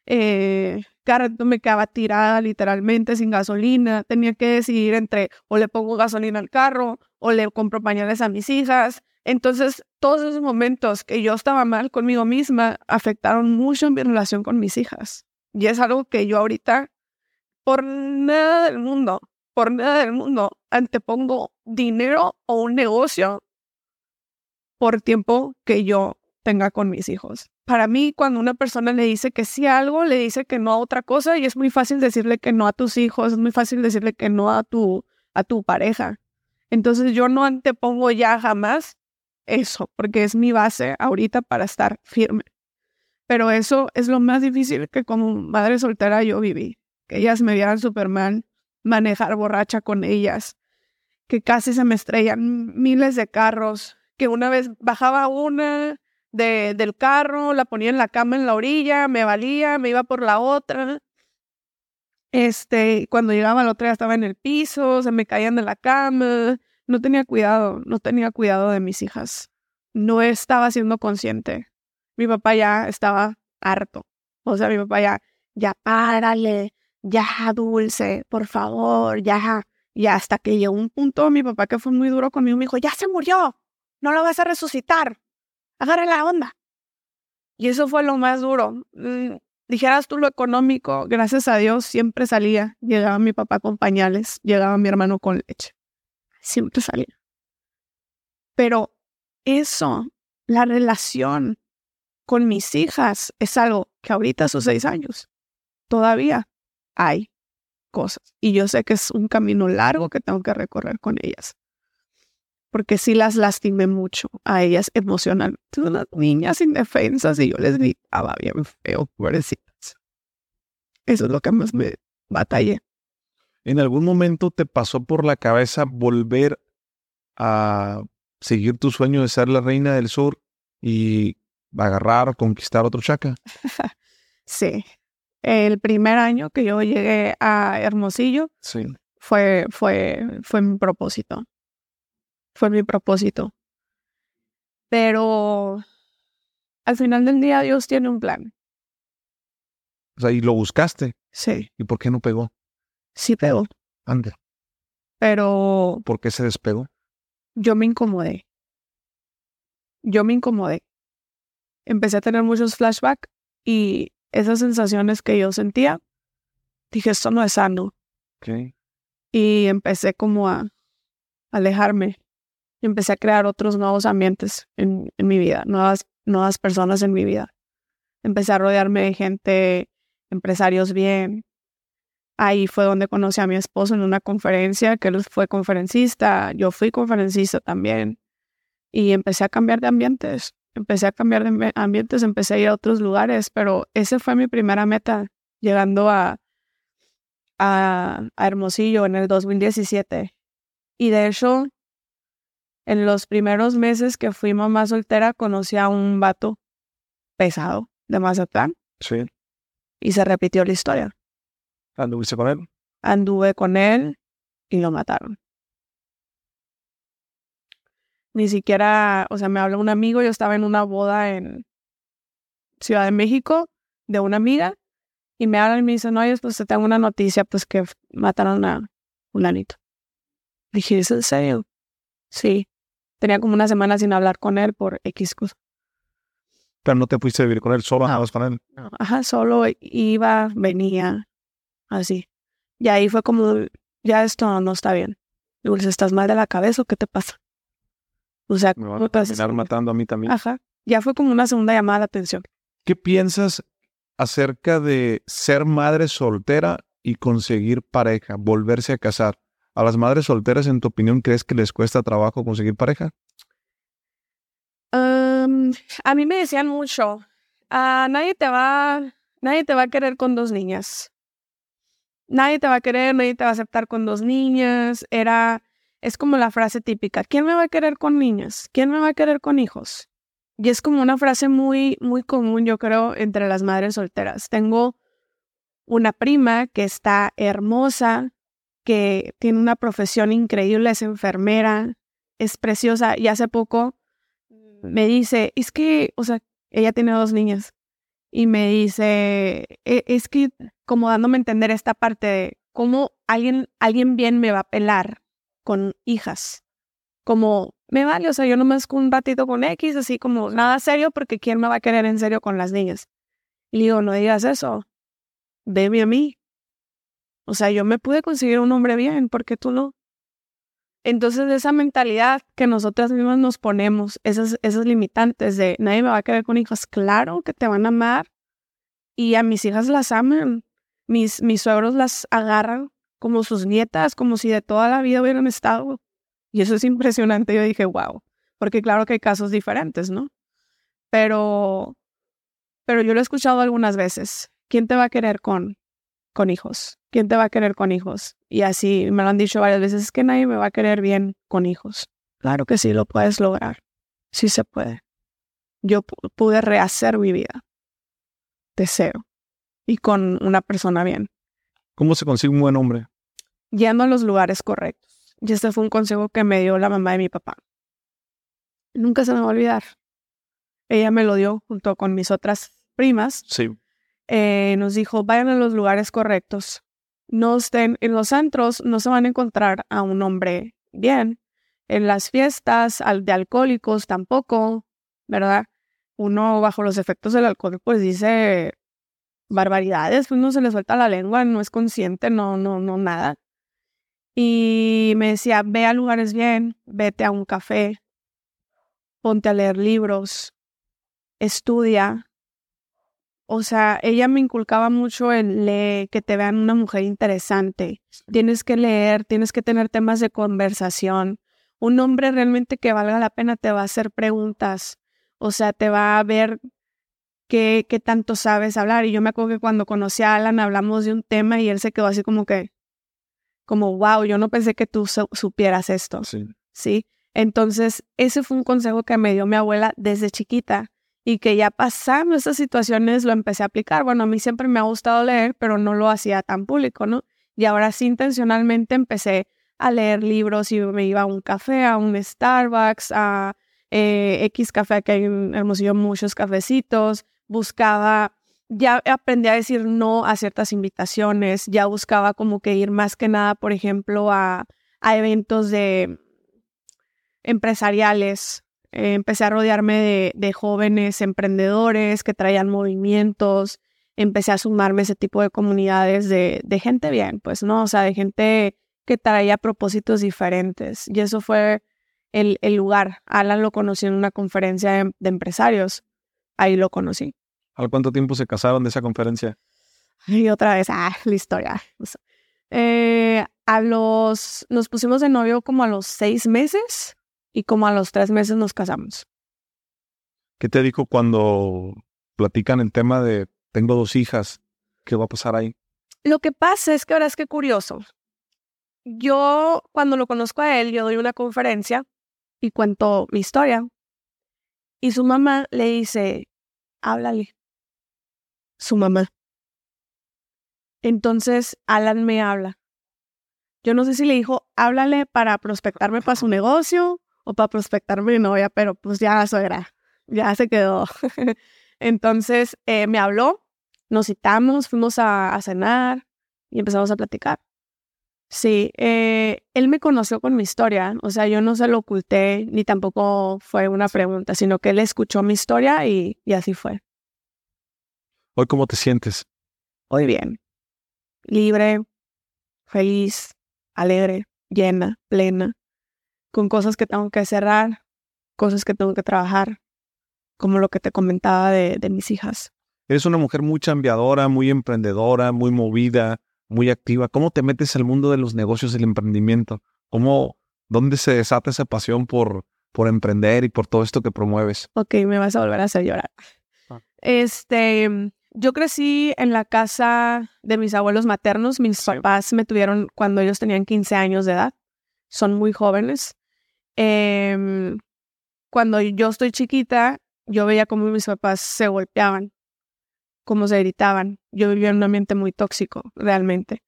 [SPEAKER 2] eh, carro me quedaba tirada literalmente sin gasolina, tenía que decidir entre o le pongo gasolina al carro o le compro pañales a mis hijas. Entonces, todos esos momentos que yo estaba mal conmigo misma afectaron mucho en mi relación con mis hijas. Y es algo que yo ahorita, por nada del mundo, por nada del mundo antepongo dinero o un negocio por tiempo que yo tenga con mis hijos. Para mí, cuando una persona le dice que sí a algo, le dice que no a otra cosa y es muy fácil decirle que no a tus hijos, es muy fácil decirle que no a tu, a tu pareja. Entonces yo no antepongo ya jamás eso, porque es mi base ahorita para estar firme. Pero eso es lo más difícil que como madre soltera yo viví. Que ellas me vieran súper mal, manejar borracha con ellas, que casi se me estrellan miles de carros, que una vez bajaba una de, del carro, la ponía en la cama en la orilla, me valía, me iba por la otra. Este, cuando llegaba la otra ya estaba en el piso, se me caían de la cama. No tenía cuidado, no tenía cuidado de mis hijas. No estaba siendo consciente. Mi papá ya estaba harto. O sea, mi papá ya, ya párale, ya, dulce, por favor, ya. Y hasta que llegó un punto, mi papá que fue muy duro conmigo, me dijo, ya se murió, no lo vas a resucitar, agarra la onda. Y eso fue lo más duro. Mm, dijeras tú lo económico, gracias a Dios siempre salía. Llegaba mi papá con pañales, llegaba mi hermano con leche. Siempre salía. Pero eso, la relación con mis hijas, es algo que ahorita a sus seis años todavía hay cosas. Y yo sé que es un camino largo que tengo que recorrer con ellas. Porque sí las lastimé mucho a ellas emocionalmente. Unas niñas indefensas y yo les gritaba bien feo, pobrecitas. Eso es lo que más me batallé.
[SPEAKER 1] ¿En algún momento te pasó por la cabeza volver a seguir tu sueño de ser la reina del sur y agarrar o conquistar otro chaca?
[SPEAKER 2] sí, el primer año que yo llegué a Hermosillo fue, fue, fue mi propósito. fue mi propósito. Pero al final del día Dios tiene un plan.
[SPEAKER 1] O sea, y lo buscaste.
[SPEAKER 2] Sí,
[SPEAKER 1] ¿Y por qué no pegó?
[SPEAKER 2] sí pegó.
[SPEAKER 1] Ande.
[SPEAKER 2] Pero
[SPEAKER 1] ¿Por qué se despegó?
[SPEAKER 2] yo me incomodé. Yo me incomodé. Empecé a tener muchos flashbacks y esas sensaciones que yo sentía, dije, esto no es sano. Y empecé como a alejarme. Empecé a crear otros nuevos ambientes en, en mi vida, nuevas, nuevas personas en mi vida. Empecé a rodearme de gente, empresarios bien. Ahí fue donde conocí a mi esposo en una conferencia, que él fue conferencista, yo fui conferencista también. Y empecé a cambiar de ambientes, empecé a cambiar de ambi- ambientes, empecé a ir a otros lugares, pero ese fue mi primera meta, llegando a, a, a Hermosillo en el 2017. Y de hecho, en los primeros meses que fui mamá soltera, conocí a un vato pesado de Mazatlán
[SPEAKER 1] Sí.
[SPEAKER 2] y se repitió la historia.
[SPEAKER 1] ¿Anduviste con él?
[SPEAKER 2] Anduve con él y lo mataron. Ni siquiera, o sea, me habló un amigo, yo estaba en una boda en Ciudad de México de una amiga y me hablan y me dicen, oye, pues te tengo una noticia, pues que mataron a fulanito. Dije, ¿es en serio? Sí. Tenía como una semana sin hablar con él por X cosa.
[SPEAKER 1] Pero no te fuiste a vivir con él, solo
[SPEAKER 2] No.
[SPEAKER 1] andabas con él.
[SPEAKER 2] Ajá, solo iba, venía, así. Y ahí fue como, ya esto no está bien. Dulce, ¿estás mal de la cabeza o qué te pasa? O sea,
[SPEAKER 1] Me van
[SPEAKER 2] ¿cómo
[SPEAKER 1] a terminar matando a mí también.
[SPEAKER 2] Ajá. Ya fue como una segunda llamada de atención.
[SPEAKER 1] ¿Qué piensas acerca de ser madre soltera y conseguir pareja, volverse a casar? ¿A las madres solteras, en tu opinión, crees que les cuesta trabajo conseguir pareja?
[SPEAKER 2] A mí me decían mucho, "Ah, nadie te va, nadie te va a querer con dos niñas. Nadie te va a querer, nadie te va a aceptar con dos niñas. Era, es como la frase típica, ¿quién me va a querer con niñas? ¿Quién me va a querer con hijos? Y es como una frase muy, muy común, yo creo, entre las madres solteras. Tengo una prima que está hermosa, que tiene una profesión increíble, es enfermera, es preciosa y hace poco me dice, es que, o sea, ella tiene dos niñas y me dice, "E- es que como dándome a entender esta parte de cómo alguien, alguien bien me va a pelar con hijas, como me vale, o sea, yo nomás un ratito con X, así como nada serio, porque ¿quién me va a querer en serio con las niñas? Y le digo, no digas eso, veme a mí. O sea, yo me pude conseguir un hombre bien, ¿por qué tú no? Entonces, esa mentalidad que nosotras mismas nos ponemos, esas, esas limitantes de nadie me va a querer con hijos, claro que te van a amar y a mis hijas las aman. Mis, mis suegros las agarran como sus nietas, como si de toda la vida hubieran estado. Y eso es impresionante. Yo dije, wow, porque claro que hay casos diferentes, ¿no? Pero, pero yo lo he escuchado algunas veces. ¿Quién te va a querer con, con hijos? ¿Quién te va a querer con hijos? Y así me lo han dicho varias veces, es que nadie me va a querer bien con hijos. Claro que sí, lo puedes lograr. Sí se puede. Yo pu- pude rehacer mi vida de cero y con una persona bien,
[SPEAKER 1] ¿Cómo se consigue un buen hombre?
[SPEAKER 2] yendo a los lugares correctos. Y este fue un consejo que me dio la mamá de mi papá. Nunca se me va a olvidar. Ella me lo dio junto con mis otras primas
[SPEAKER 1] Sí.
[SPEAKER 2] eh, nos dijo, vayan a los lugares correctos. No estén en los antros, no se van a encontrar a un hombre bien. En las fiestas al- de alcohólicos tampoco, ¿verdad? Uno bajo los efectos del alcohol pues dice barbaridades, pues no se le suelta la lengua, no es consciente, no, no, no, nada. Y me decía, ve a lugares bien, vete a un café, ponte a leer libros, estudia, o sea, ella me inculcaba mucho el leer, que te vean una mujer interesante. Tienes que leer, tienes que tener temas de conversación. Un hombre realmente que valga la pena te va a hacer preguntas. O sea, te va a ver qué, qué tanto sabes hablar. Y yo me acuerdo que cuando conocí a Alan hablamos de un tema y él se quedó así como que, como, wow, yo no pensé que tú su- supieras esto.
[SPEAKER 1] Sí.
[SPEAKER 2] ¿sí? Entonces, ese fue un consejo que me dio mi abuela desde chiquita y que ya pasando esas situaciones lo empecé a aplicar. Bueno, a mí siempre me ha gustado leer, pero no lo hacía tan público, ¿no? Y ahora sí intencionalmente empecé a leer libros y me iba a un café, a un Starbucks, a eh, X café, que hay en Hermosillo muchos cafecitos, buscaba, ya aprendí a decir no a ciertas invitaciones, ya buscaba como que ir más que nada, por ejemplo, a, a eventos de empresariales. Eh, empecé a rodearme de, de jóvenes emprendedores que traían movimientos, empecé a sumarme a ese tipo de comunidades de, de gente bien, pues, ¿no? O sea, de gente que traía propósitos diferentes. Y eso fue el, el lugar. Alan lo conocí en una conferencia de, de, empresarios. Ahí lo conocí.
[SPEAKER 1] ¿Al cuánto tiempo se casaron de esa conferencia?
[SPEAKER 2] Y otra vez, ah, la historia. Eh, a los, nos pusimos de novio como a los seis meses y como a los tres meses nos casamos.
[SPEAKER 1] ¿Qué te dijo cuando platican el tema de tengo dos hijas? ¿Qué va a pasar ahí?
[SPEAKER 2] Lo que pasa es que ahora es que curioso yo cuando lo conozco a él, yo doy una conferencia y cuento mi historia. Y su mamá le dice, háblale. Su mamá. Entonces, Alan me habla. Yo no sé si le dijo, háblale para prospectarme para su negocio o para prospectarme mi novia, pero pues ya la suegra, ya se quedó. Entonces, eh, me habló, nos citamos, fuimos a, cenar y empezamos a platicar. Sí, eh, él me conoció con mi historia, o sea, yo no se lo oculté ni tampoco fue una pregunta, sino que él escuchó mi historia y así fue.
[SPEAKER 1] ¿Hoy cómo te sientes?
[SPEAKER 2] Hoy bien, libre, feliz, alegre, llena, plena, con cosas que tengo que cerrar, cosas que tengo que trabajar, como lo que te comentaba de, de mis hijas.
[SPEAKER 1] Eres una mujer muy chambeadora, muy emprendedora, muy movida, muy activa. ¿Cómo te metes al mundo de los negocios y el emprendimiento? ¿Cómo, dónde se desata esa pasión por, por emprender y por todo esto que promueves?
[SPEAKER 2] Ok, me vas a volver a hacer llorar. Ah. Este, yo crecí en la casa de mis abuelos maternos. Mis papás me tuvieron cuando ellos tenían 15 años de edad. Son muy jóvenes. Eh, cuando yo estoy chiquita, yo veía cómo mis papás se golpeaban cómo se gritaban. Yo vivía en un ambiente muy tóxico, realmente.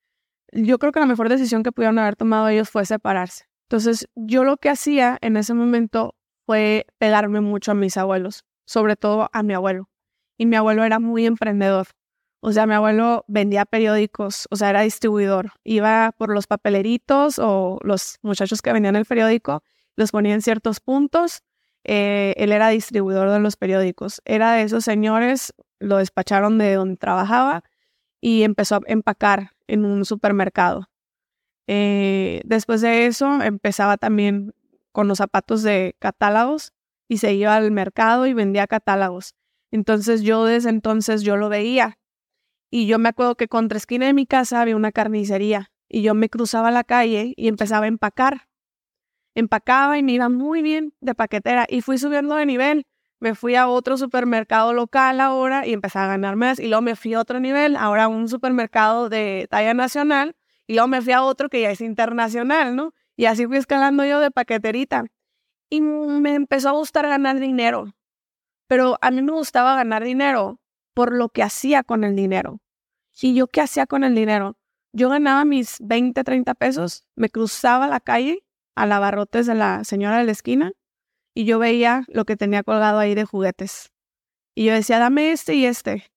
[SPEAKER 2] Yo creo que la mejor decisión que pudieron haber tomado ellos fue separarse. Entonces, yo lo que hacía en ese momento fue pegarme mucho a mis abuelos, sobre todo a mi abuelo. Y mi abuelo era muy emprendedor. O sea, mi abuelo vendía periódicos, o sea, era distribuidor. Iba por los papeleritos o los muchachos que vendían el periódico, los ponía en ciertos puntos. Eh, él era distribuidor de los periódicos. Era de esos señores lo despacharon de donde trabajaba y empezó a empacar en un supermercado. Eh, después de eso empezaba también con los zapatos de catálogos y se iba al mercado y vendía catálogos. Entonces yo desde entonces yo lo veía y yo me acuerdo que contra esquina de mi casa había una carnicería y yo me cruzaba la calle y empezaba a empacar. Empacaba y me iba muy bien de paquetera y fui subiendo de nivel me fui a otro supermercado local ahora y empecé a ganar más. Y luego me fui a otro nivel, ahora a un supermercado de talla nacional. Y luego me fui a otro que ya es internacional, ¿no? Y así fui escalando yo de paqueterita. Y me empezó a gustar ganar dinero. Pero a mí me gustaba ganar dinero por lo que hacía con el dinero. ¿Y yo qué hacía con el dinero? Yo ganaba mis 20, 30 pesos, me cruzaba la calle a la barrotes de la señora de la esquina y yo veía lo que tenía colgado ahí de juguetes. Y yo decía, dame este y este.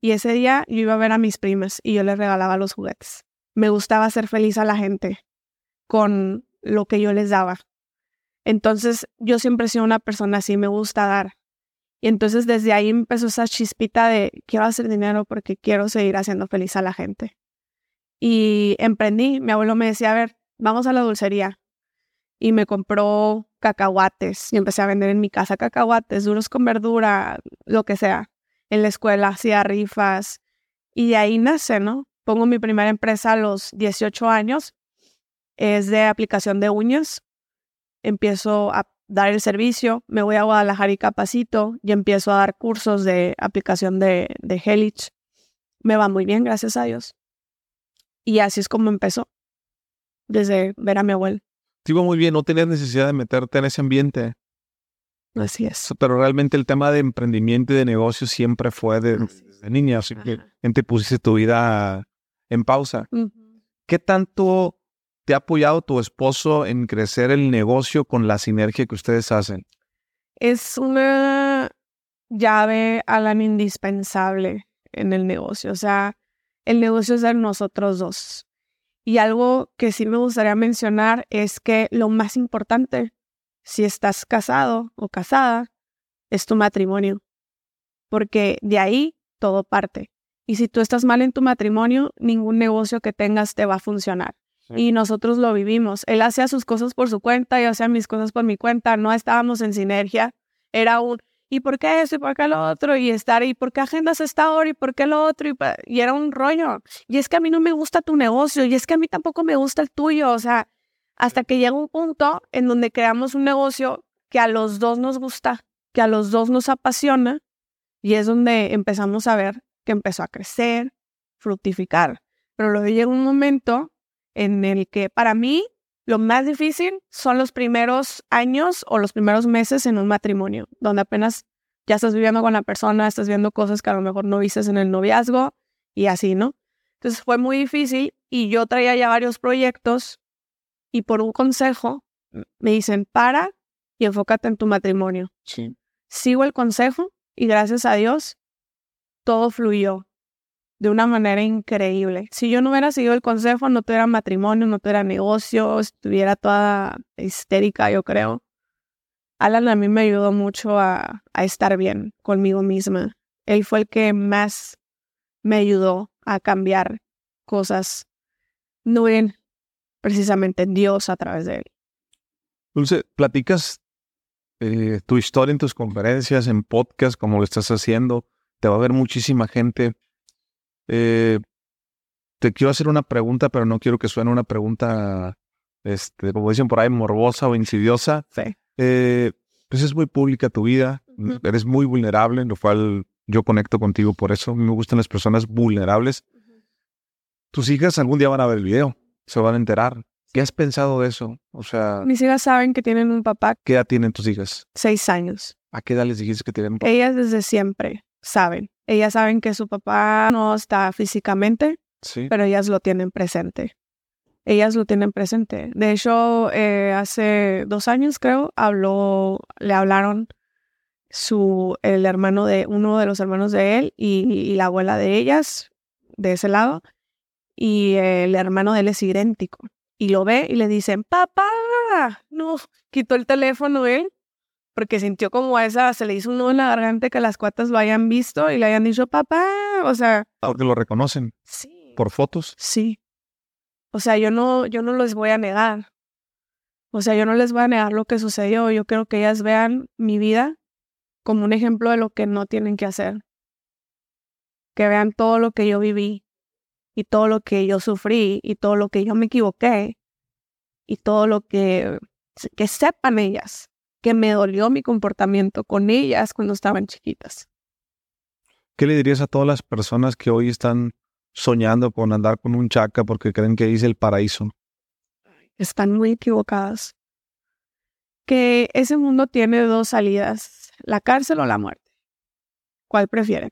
[SPEAKER 2] Y ese día yo iba a ver a mis primas y yo les regalaba los juguetes. Me gustaba hacer feliz a la gente con lo que yo les daba. Entonces yo siempre he sido una persona así, me gusta dar. Y entonces desde ahí empezó esa chispita de quiero hacer dinero porque quiero seguir haciendo feliz a la gente. Y emprendí, mi abuelo me decía, a ver, vamos a la dulcería. Y me compró cacahuates y empecé a vender en mi casa cacahuates, duros con verdura, lo que sea. En la escuela hacía rifas y de ahí nace, ¿no? Pongo mi primera empresa a los 18 años, es de aplicación de uñas. Empiezo a dar el servicio, me voy a Guadalajara y capacito y empiezo a dar cursos de aplicación de, de Helix. Me va muy bien, gracias a Dios. Y así es como empezó, desde ver a mi abuelo
[SPEAKER 1] te iba muy bien, no tenías necesidad de meterte en ese ambiente.
[SPEAKER 2] Así es.
[SPEAKER 1] Pero realmente el tema de emprendimiento y de negocio siempre fue de, desde niña, así que te pusiste tu vida en pausa. ¿Qué tanto ha apoyado tu esposo en crecer el negocio con la sinergia que ustedes hacen?
[SPEAKER 2] Es una llave a la indispensable en el negocio. O sea, el negocio es de nosotros dos. Y algo que sí me gustaría mencionar es que lo más importante, si estás casado o casada, es tu matrimonio. Porque de ahí todo parte. Y si tú estás mal en tu matrimonio, ningún negocio que tengas te va a funcionar. Y nosotros lo vivimos. Él hacía sus cosas por su cuenta, yo hacía mis cosas por mi cuenta. No estábamos en sinergia. Era un, ¿y por qué eso? ¿Y por qué lo otro? Y estar, ¿y por qué agendas esta hora? ¿Y por qué lo otro? Y, y era un rollo. Y es que a mí no me gusta tu negocio. Y es que a mí tampoco me gusta el tuyo. O sea, hasta que llega un punto en donde creamos un negocio que a los dos nos gusta, que a los dos nos apasiona. Y es donde empezamos a ver que empezó a crecer, fructificar. Pero luego llega un momento en el que para mí lo más difícil son los primeros años o los primeros meses en un matrimonio, donde apenas ya estás viviendo con la persona, estás viendo cosas que a lo mejor no viste en el noviazgo y así, ¿no? Entonces fue muy difícil y yo traía ya varios proyectos y por un consejo me dicen, para y enfócate en tu matrimonio. Sigo el consejo y gracias a Dios todo fluyó de una manera increíble. Si yo no hubiera seguido el consejo, no tuviera matrimonio, no tuviera negocio, estuviera toda histérica, yo creo. Alan a mí me ayudó mucho a, a estar bien conmigo misma. Él fue el que más me ayudó a cambiar cosas, no en precisamente en Dios a través de él.
[SPEAKER 1] Dulce, platicas eh, tu historia en tus conferencias, en podcast, como lo estás haciendo. Te va a ver muchísima gente eh, te quiero hacer una pregunta, pero no quiero que suene una pregunta, este, como dicen por ahí, morbosa o insidiosa.
[SPEAKER 2] Sí.
[SPEAKER 1] Eh, pues es muy pública tu vida, eres muy vulnerable, lo cual yo conecto contigo por eso. me gustan las personas vulnerables. Tus hijas algún día van a ver el video, se van a enterar. ¿Qué has pensado de eso? O sea.
[SPEAKER 2] Mis hijas saben que tienen un papá.
[SPEAKER 1] ¿Qué edad tienen tus hijas?
[SPEAKER 2] Seis años.
[SPEAKER 1] ¿A qué edad les dijiste que tienen un papá?
[SPEAKER 2] Ellas desde siempre saben. Ellas saben que su papá no está físicamente, pero ellas lo tienen presente. Ellas lo tienen presente. De hecho, eh, hace dos años creo, habló, le hablaron su, el hermano de, uno de los hermanos de él y, la abuela de ellas, de ese lado, y el hermano de él es idéntico. Y lo ve y le dicen, papá, no, quitó el teléfono él porque sintió como esa, se le hizo un nudo en la garganta que las cuatas lo hayan visto y le hayan dicho, papá, o sea.
[SPEAKER 1] Porque lo reconocen.
[SPEAKER 2] Sí.
[SPEAKER 1] Por fotos.
[SPEAKER 2] Sí. O sea, yo no, yo no les voy a negar. O sea, yo no les voy a negar lo que sucedió. Yo quiero que ellas vean mi vida como un ejemplo de lo que no tienen que hacer. Que vean todo lo que yo viví y todo lo que yo sufrí y todo lo que yo me equivoqué y todo lo que, que sepan ellas que me dolió mi comportamiento con ellas cuando estaban chiquitas.
[SPEAKER 1] ¿Qué le dirías a todas las personas que hoy están soñando con andar con un chaca porque creen que es el paraíso?
[SPEAKER 2] Están muy equivocadas. Que ese mundo tiene dos salidas, la cárcel o la muerte. ¿Cuál prefieren?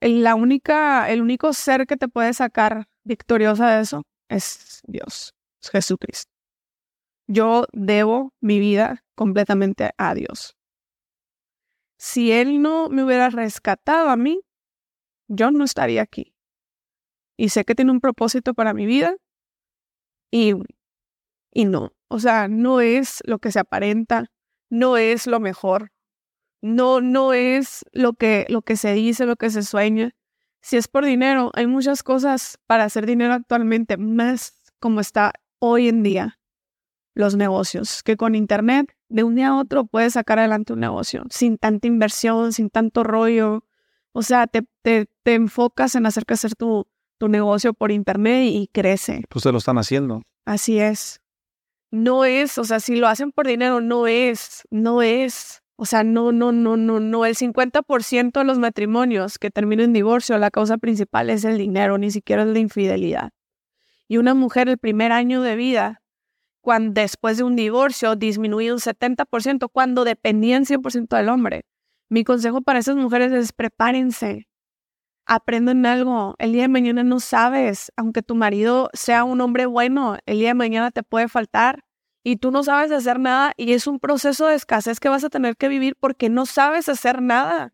[SPEAKER 2] La única, el único ser que te puede sacar victoriosa de eso es Dios, es Jesucristo. Yo debo mi vida completamente a Dios. Si Él no me hubiera rescatado a mí, yo no estaría aquí. Y sé que tiene un propósito para mi vida y, y no. O sea, no es lo que se aparenta, no es lo mejor, no, no es lo que, lo que se dice, lo que se sueña. Si es por dinero, hay muchas cosas para hacer dinero actualmente, más como está hoy en día los negocios, que con Internet de un día a otro puedes sacar adelante un negocio sin tanta inversión, sin tanto rollo. O sea, te, te, te enfocas en hacer crecer tu, tu negocio por Internet y, crece.
[SPEAKER 1] Pues se lo están haciendo.
[SPEAKER 2] Así es. No es, o sea, si lo hacen por dinero, no es, no es. O sea, no, no, no, no, no. El 50% de los matrimonios que terminan en divorcio, la causa principal es el dinero, ni siquiera es la infidelidad. Y una mujer el primer año de vida cuando después de un divorcio disminuye un 70% cuando dependían 100% del hombre. Mi consejo para esas mujeres es prepárense. Aprenden algo. El día de mañana no sabes, aunque tu marido sea un hombre bueno, el día de mañana te puede faltar y tú no sabes hacer nada y es un proceso de escasez que vas a tener que vivir porque no sabes hacer nada.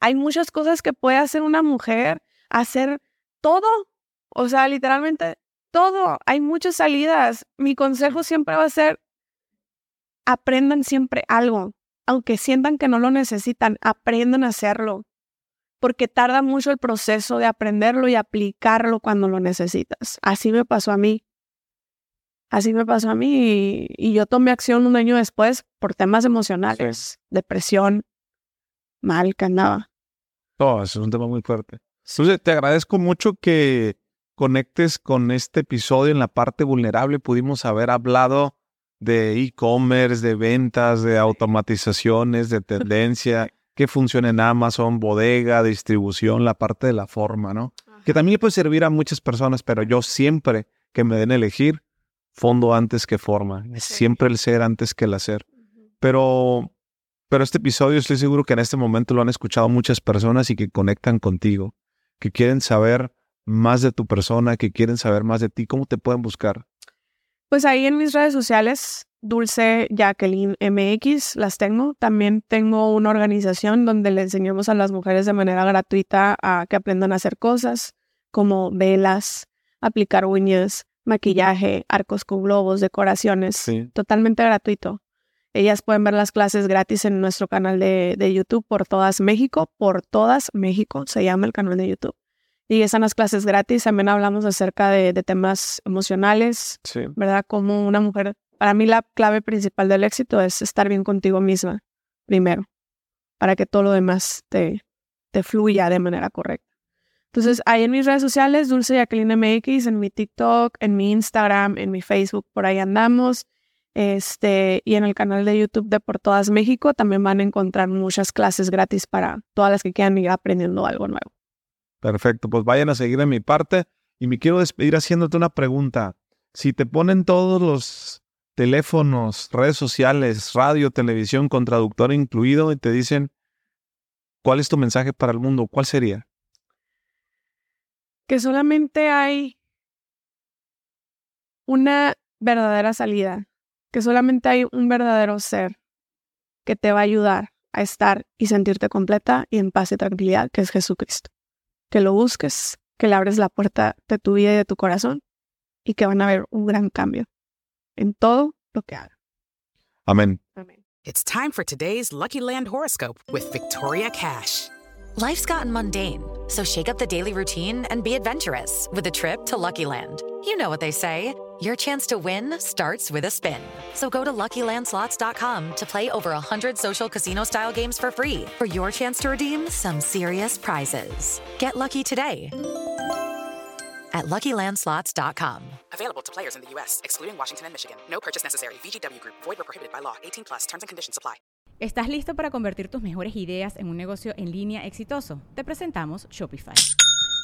[SPEAKER 2] Hay muchas cosas que puede hacer una mujer, hacer todo, o sea, literalmente todo. Hay muchas salidas. Mi consejo siempre va a ser, aprendan siempre algo, aunque sientan que no lo necesitan, aprendan a hacerlo, porque tarda mucho el proceso de aprenderlo y aplicarlo cuando lo necesitas. Así me pasó a mí. Así me pasó a mí y, yo tomé acción un año después por temas emocionales, depresión, mal que andaba.
[SPEAKER 1] Todo eso es un tema muy fuerte. Entonces, te agradezco mucho que conectes con este episodio en la parte vulnerable. Pudimos haber hablado de e-commerce, de ventas, de automatizaciones, de tendencia, que funciona en Amazon, bodega, distribución, la parte de la forma, ¿no? Que también puede servir a muchas personas, pero yo siempre que me den elegir, fondo antes que forma, siempre el ser antes que el hacer. Pero, pero este episodio estoy seguro que en este momento lo han escuchado muchas personas y que conectan contigo, que quieren saber más de tu persona, que quieren saber más de ti. ¿Cómo te pueden buscar?
[SPEAKER 2] Pues ahí en mis redes sociales, Dulce Jacqueline MX, las tengo. También tengo una organización donde le enseñamos a las mujeres de manera gratuita a que aprendan a hacer cosas como velas, aplicar uñas, maquillaje, arcos con globos, decoraciones, totalmente gratuito. Ellas pueden ver las clases gratis en nuestro canal de, de, YouTube por todas México, por todas México, se llama el canal de YouTube. Y están las clases gratis, también hablamos acerca de, de temas emocionales, ¿verdad? Como una mujer, para mí la clave principal del éxito es estar bien contigo misma, primero, para que todo lo demás te, te fluya de manera correcta. Entonces, ahí en mis redes sociales, Dulce Jacqueline MX, en mi TikTok, en mi Instagram, en mi Facebook, por ahí andamos. Este, y en el canal de YouTube de Por Todas México también van a encontrar muchas clases gratis para todas las que quieran ir aprendiendo algo nuevo.
[SPEAKER 1] Perfecto, pues vayan a seguir en mi parte y me quiero despedir haciéndote una pregunta. Si te ponen todos los teléfonos, redes sociales, radio, televisión con traductor incluido y te dicen, ¿cuál es tu mensaje para el mundo? ¿Cuál sería?
[SPEAKER 2] que solamente hay una verdadera salida, que solamente hay un verdadero ser que te va a ayudar a estar y sentirte completa y en paz y tranquilidad, que es Jesucristo. Que lo busques, que le abres la puerta de tu vida y de tu corazón y que van a ver un gran cambio en todo lo que haga.
[SPEAKER 1] Amén.
[SPEAKER 2] Amén.
[SPEAKER 4] It's time for today's Lucky Land horoscope with Victoria Cash. Life's gotten mundane, so shake up the daily routine and be adventurous with a trip to Lucky Land. You know what they say. Your chance to win starts with a spin. So go to LuckyLandSlots.com to play over 100 social casino-style games for free for your chance to redeem some serious prizes. Get lucky today at LuckyLandSlots.com.
[SPEAKER 5] Available to players in the U.S., excluding Washington and Michigan. No purchase necessary. VGW Group. Void or prohibited by law. 18 plus. Terms and conditions apply.
[SPEAKER 6] ¿Estás listo para convertir tus mejores ideas en un negocio en línea exitoso? Te presentamos Shopify.